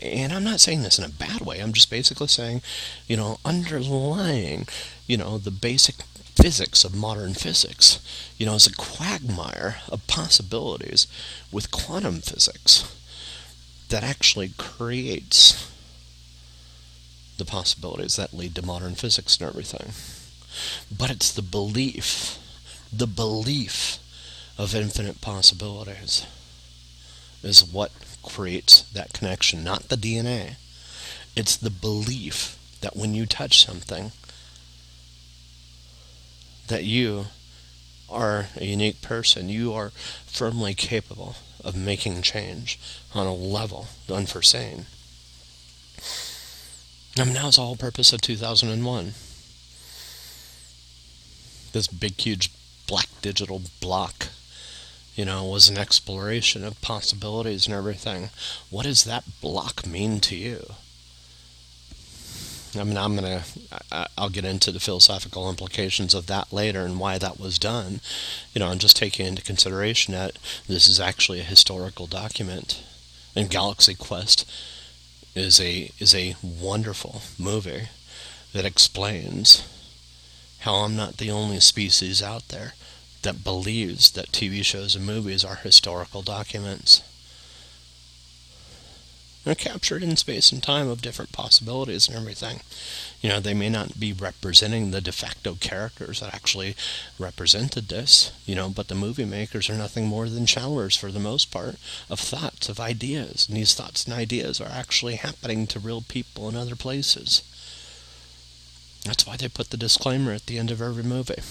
and I'm not saying this in a bad way. I'm just basically saying, you know, underlying, you know, the basic physics of modern physics, you know, is a quagmire of possibilities with quantum physics that actually creates the possibilities that lead to modern physics and everything. But it's the belief, the belief of infinite possibilities is what creates that connection, not the DNA. It's the belief that when you touch something, that you are a unique person. You are firmly capable of making change on a level unforeseen. I mean, that was the whole purpose of 2001 this big, huge black digital block, you know, was an exploration of possibilities and everything. What does that block mean to you? I mean, I'm gonna, I'll get into the philosophical implications of that later and why that was done. You know, I'm just taking into consideration that this is actually a historical document, and Galaxy Quest is a is a wonderful movie that explains how I'm not the only species out there that believes that TV shows and movies are historical documents. They're captured in space and time of different possibilities and everything. You know, they may not be representing the de facto characters that actually represented this, you know, but the movie makers are nothing more than channelers for the most part of thoughts, of ideas. And these thoughts and ideas are actually happening to real people in other places. That's why they put the disclaimer at the end of every movie.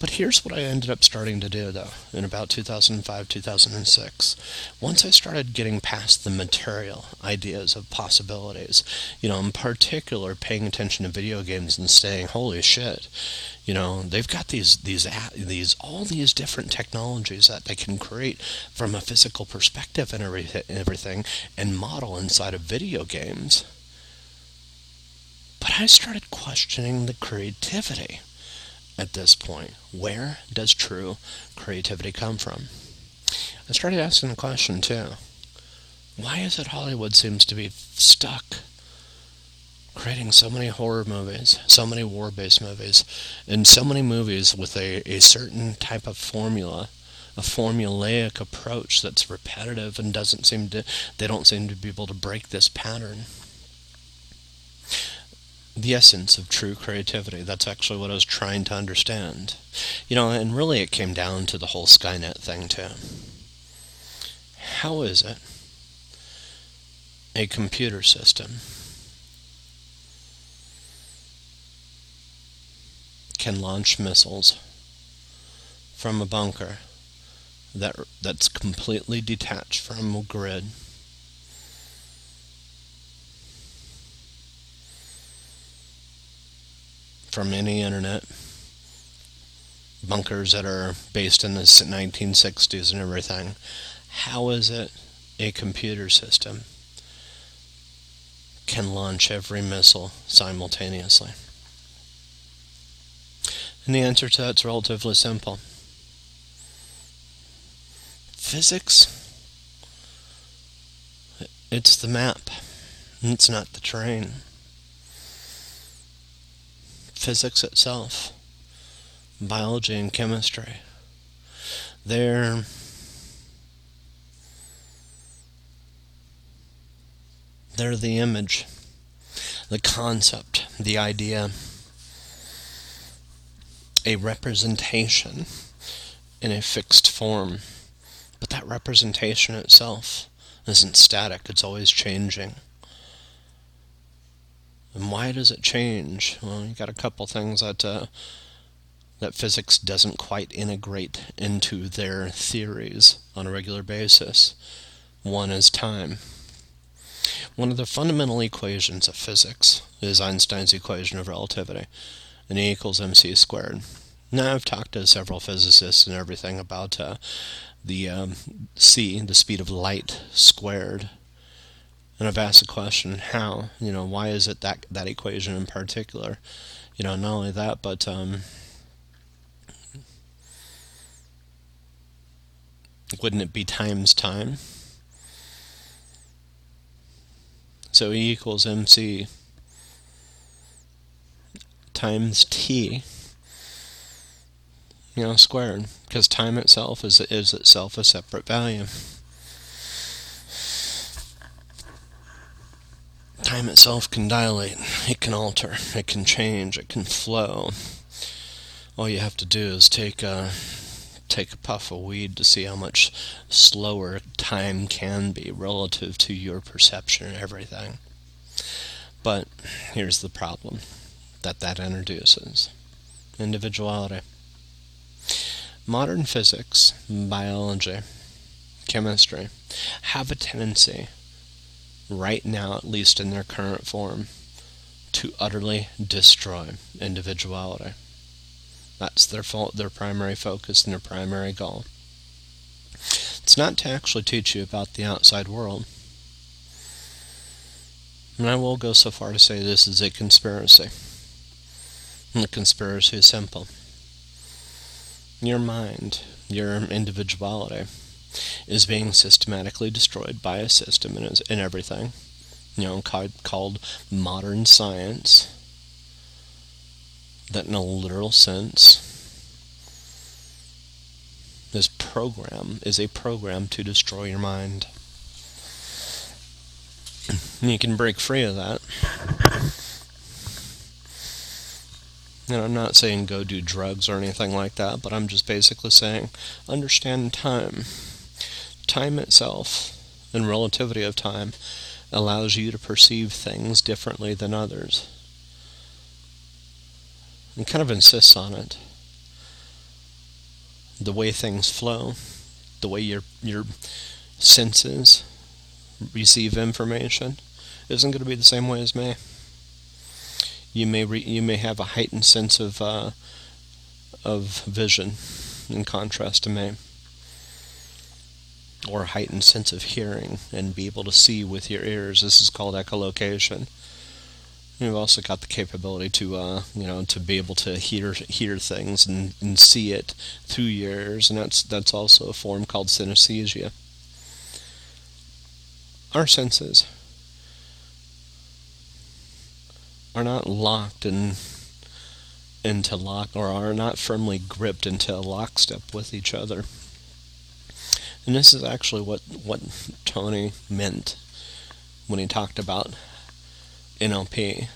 But here's what I ended up starting to do, though, in about 2005, 2006. Once I started getting past the material ideas of possibilities, you know, in particular paying attention to video games and saying, holy shit, you know, they've got these, these, these, all these different technologies that they can create from a physical perspective and everything and model inside of video games but I started questioning the creativity at this point. Where does true creativity come from? I started asking the question too. Why is it Hollywood seems to be stuck creating so many horror movies, so many war-based movies, and so many movies with a, a certain type of formula, a formulaic approach that's repetitive and doesn't seem to they don't seem to be able to break this pattern the essence of true creativity. That's actually what I was trying to understand. You know, and really it came down to the whole Skynet thing, too. How is it a computer system can launch missiles from a bunker that that's completely detached from a grid from any internet. Bunkers that are based in the 1960s and everything. How is it a computer system can launch every missile simultaneously? And the answer to that's relatively simple. Physics, it's the map, it's not the terrain physics itself, biology and chemistry. They're they're the image, the concept, the idea, a representation in a fixed form. But that representation itself isn't static, it's always changing. And why does it change? Well, you got a couple things that uh, that physics doesn't quite integrate into their theories on a regular basis. One is time. One of the fundamental equations of physics is Einstein's equation of relativity, and E equals mc squared. Now, I've talked to several physicists and everything about uh, the um, c, the speed of light squared, and I've asked the question, how? You know, why is it that that equation in particular? You know, not only that, but um, wouldn't it be times time? So E equals mc times t, you know, squared, because time itself is is itself a separate value. Time itself can dilate, it can alter, it can change, it can flow. All you have to do is take a take a puff of weed to see how much slower time can be relative to your perception and everything. But here's the problem that that introduces individuality. Modern physics, biology, chemistry have a tendency right now, at least in their current form, to utterly destroy individuality. That's their fault, their primary focus and their primary goal. It's not to actually teach you about the outside world. And I will go so far to say this is a conspiracy. And the conspiracy is simple. Your mind, your individuality, is being systematically destroyed by a system and, and everything, you know, called modern science, that in a literal sense, this program is a program to destroy your mind. And you can break free of that. And I'm not saying go do drugs or anything like that, but I'm just basically saying understand time. Time itself and relativity of time allows you to perceive things differently than others. And kind of insists on it. The way things flow, the way your your senses receive information isn't going to be the same way as me. You may re- you may have a heightened sense of uh, of vision in contrast to me, or heightened sense of hearing and be able to see with your ears. This is called echolocation. You've also got the capability to, uh, you know, to be able to hear hear things and, and see it through your ears, and that's that's also a form called synesthesia. Our senses are not locked in into lock or are not firmly gripped into lockstep with each other. And this is actually what what Tony meant when he talked about NLP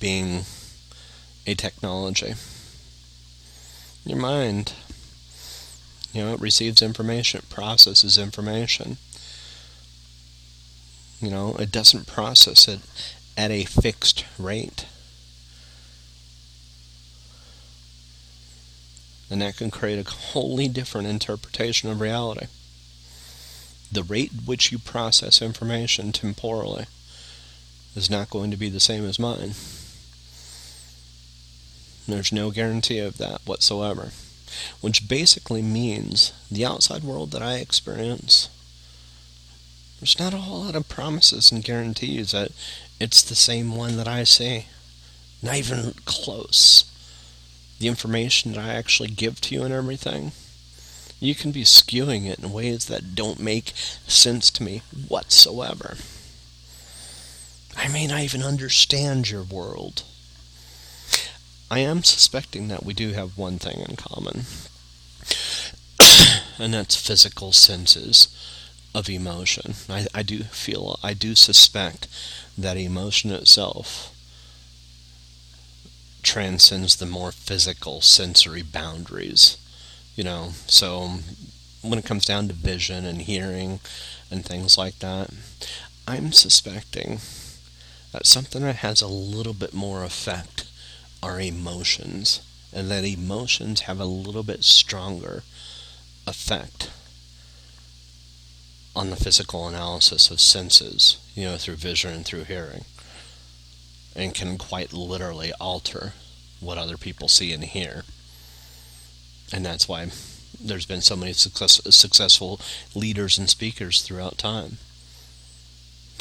being a technology. Your mind, you know, it receives information, it processes information. You know, it doesn't process it at a fixed rate. And that can create a wholly different interpretation of reality. The rate at which you process information temporally is not going to be the same as mine. There's no guarantee of that whatsoever. Which basically means the outside world that I experience, there's not a whole lot of promises and guarantees that it's the same one that I see. Not even close. The information that I actually give to you and everything, you can be skewing it in ways that don't make sense to me whatsoever. I may not even understand your world. I am suspecting that we do have one thing in common, <coughs> and that's physical senses of emotion. I, I do feel, I do suspect that emotion itself transcends the more physical sensory boundaries. You know, so when it comes down to vision and hearing and things like that, I'm suspecting that something that has a little bit more effect are emotions, and that emotions have a little bit stronger effect on the physical analysis of senses, you know, through vision and through hearing, and can quite literally alter what other people see and hear. And that's why there's been so many success, successful leaders and speakers throughout time.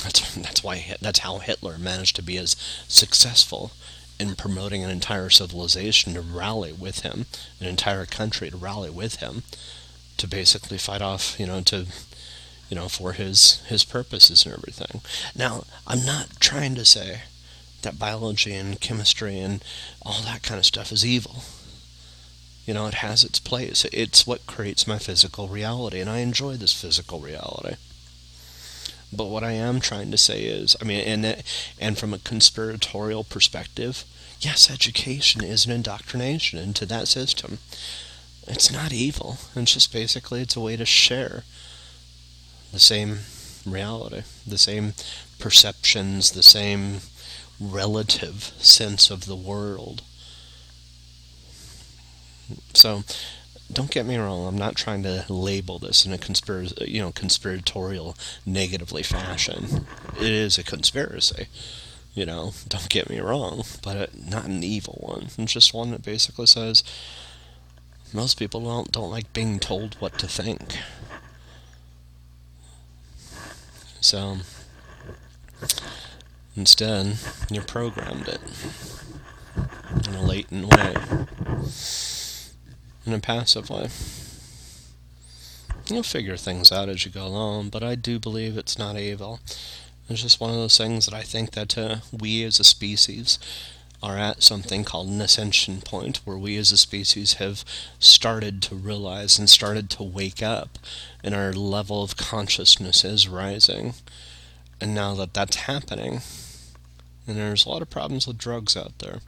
That's that's why that's how Hitler managed to be as successful in promoting an entire civilization to rally with him, an entire country to rally with him, to basically fight off, you know, to you know, for his his purposes and everything. Now, I'm not trying to say that biology and chemistry and all that kind of stuff is evil. You know, it has its place. It's what creates my physical reality, and I enjoy this physical reality. But what I am trying to say is, I mean, and and from a conspiratorial perspective, yes, education is an indoctrination into that system. It's not evil. It's just basically it's a way to share the same reality, the same perceptions, the same relative sense of the world. So, don't get me wrong. I'm not trying to label this in a conspiracy, you know, conspiratorial, negatively fashion. It is a conspiracy, you know. Don't get me wrong, but not an evil one. It's just one that basically says most people don't don't like being told what to think. So instead, you programmed it in a latent way, in a passive way. You'll figure things out as you go along, but I do believe it's not evil. It's just one of those things that I think that uh, we as a species are at something called an ascension point where we as a species have started to realize and started to wake up and our level of consciousness is rising And now that that's happening, and there's a lot of problems with drugs out there.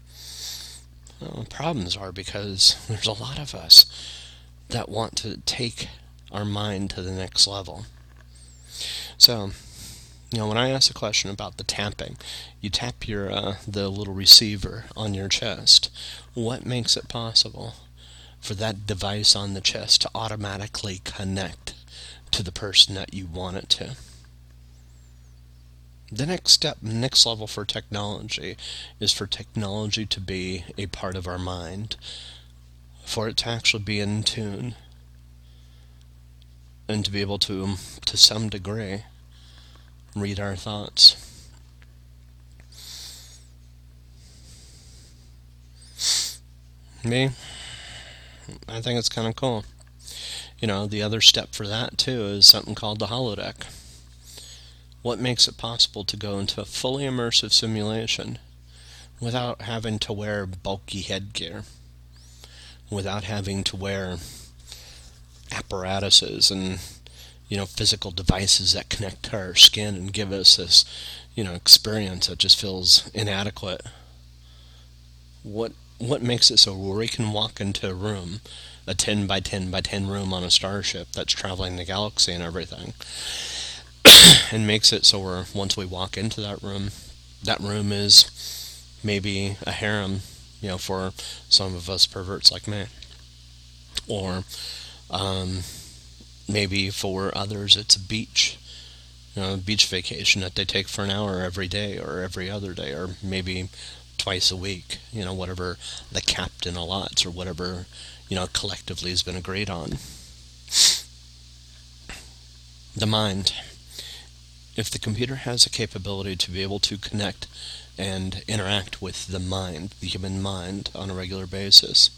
Well, problems are because <laughs> there's a lot of us that want to take our mind to the next level. So, you know, when I ask a question about the tapping, you tap your uh, the little receiver on your chest. What makes it possible for that device on the chest to automatically connect to the person that you want it to? The next step, next level for technology, is for technology to be a part of our mind, for it to actually be in tune, and to be able to, um, to some degree, read our thoughts. Me, I think it's kind of cool. You know, the other step for that too is something called the holodeck. What makes it possible to go into a fully immersive simulation without having to wear bulky headgear, without having to wear apparatuses and you know physical devices that connect to our skin and give us this you know experience that just feels inadequate? What what makes it so we can walk into a room a 10 by 10 by 10 room on a starship that's traveling the galaxy and everything and makes it so we're once we walk into that room, that room is maybe a harem, you know, for some of us perverts like me, or um, maybe for others it's a beach, you know, a beach vacation that they take for an hour every day or every other day or maybe twice a week, you know, whatever the captain allots or whatever, you know, collectively has been agreed on. The mind if the computer has a capability to be able to connect and interact with the mind, the human mind, on a regular basis,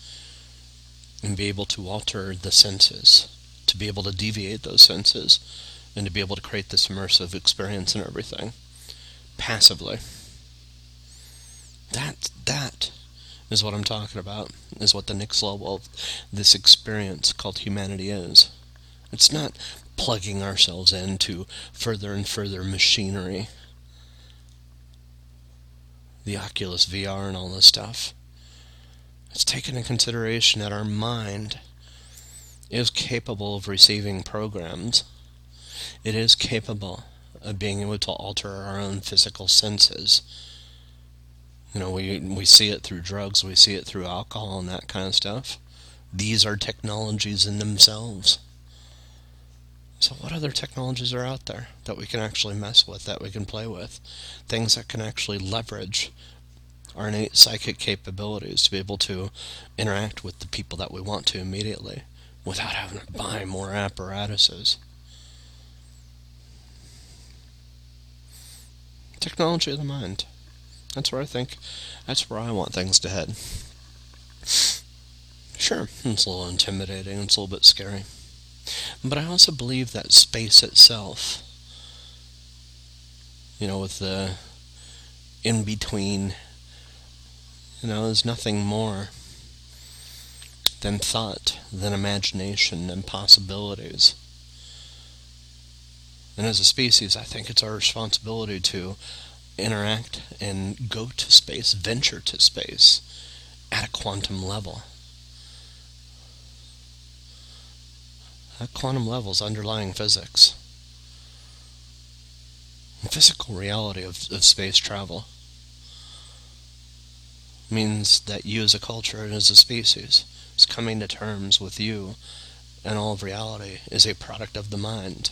and be able to alter the senses, to be able to deviate those senses, and to be able to create this immersive experience and everything, passively. That, that is what I'm talking about, is what the next level of this experience called humanity is. It's not plugging ourselves into further and further machinery. The Oculus VR and all this stuff. It's taken into consideration that our mind is capable of receiving programs. It is capable of being able to alter our own physical senses. You know, we we see it through drugs, we see it through alcohol and that kind of stuff. These are technologies in themselves. So, what other technologies are out there that we can actually mess with, that we can play with? Things that can actually leverage our innate psychic capabilities to be able to interact with the people that we want to immediately without having to buy more apparatuses. Technology of the mind. That's where I think, that's where I want things to head. Sure, it's a little intimidating, it's a little bit scary. But I also believe that space itself, you know, with the in between, you know, is nothing more than thought, than imagination and possibilities. And as a species, I think it's our responsibility to interact and go to space, venture to space at a quantum level. At quantum levels underlying physics. The physical reality of, of space travel means that you as a culture and as a species is coming to terms with you and all of reality is a product of the mind.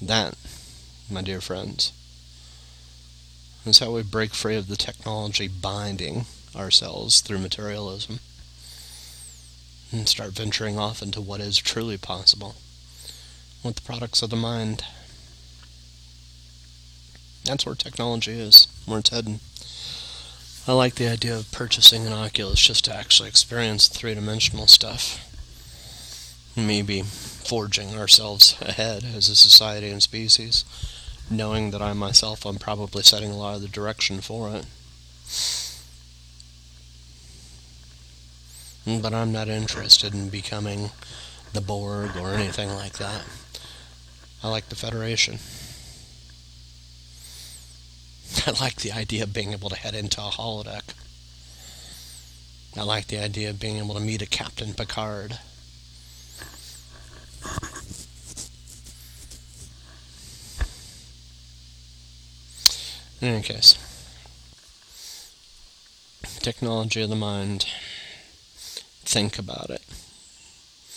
That, my dear friends, is how we break free of the technology binding ourselves through materialism and start venturing off into what is truly possible with the products of the mind. That's where technology is, where it's heading. I like the idea of purchasing an Oculus just to actually experience three dimensional stuff. Maybe forging ourselves ahead as a society and species, knowing that I myself am probably setting a lot of the direction for it. But I'm not interested in becoming the Borg or anything like that. I like the Federation. <laughs> I like the idea of being able to head into a holodeck. I like the idea of being able to meet a Captain Picard. In any case, technology of the mind. Think about it.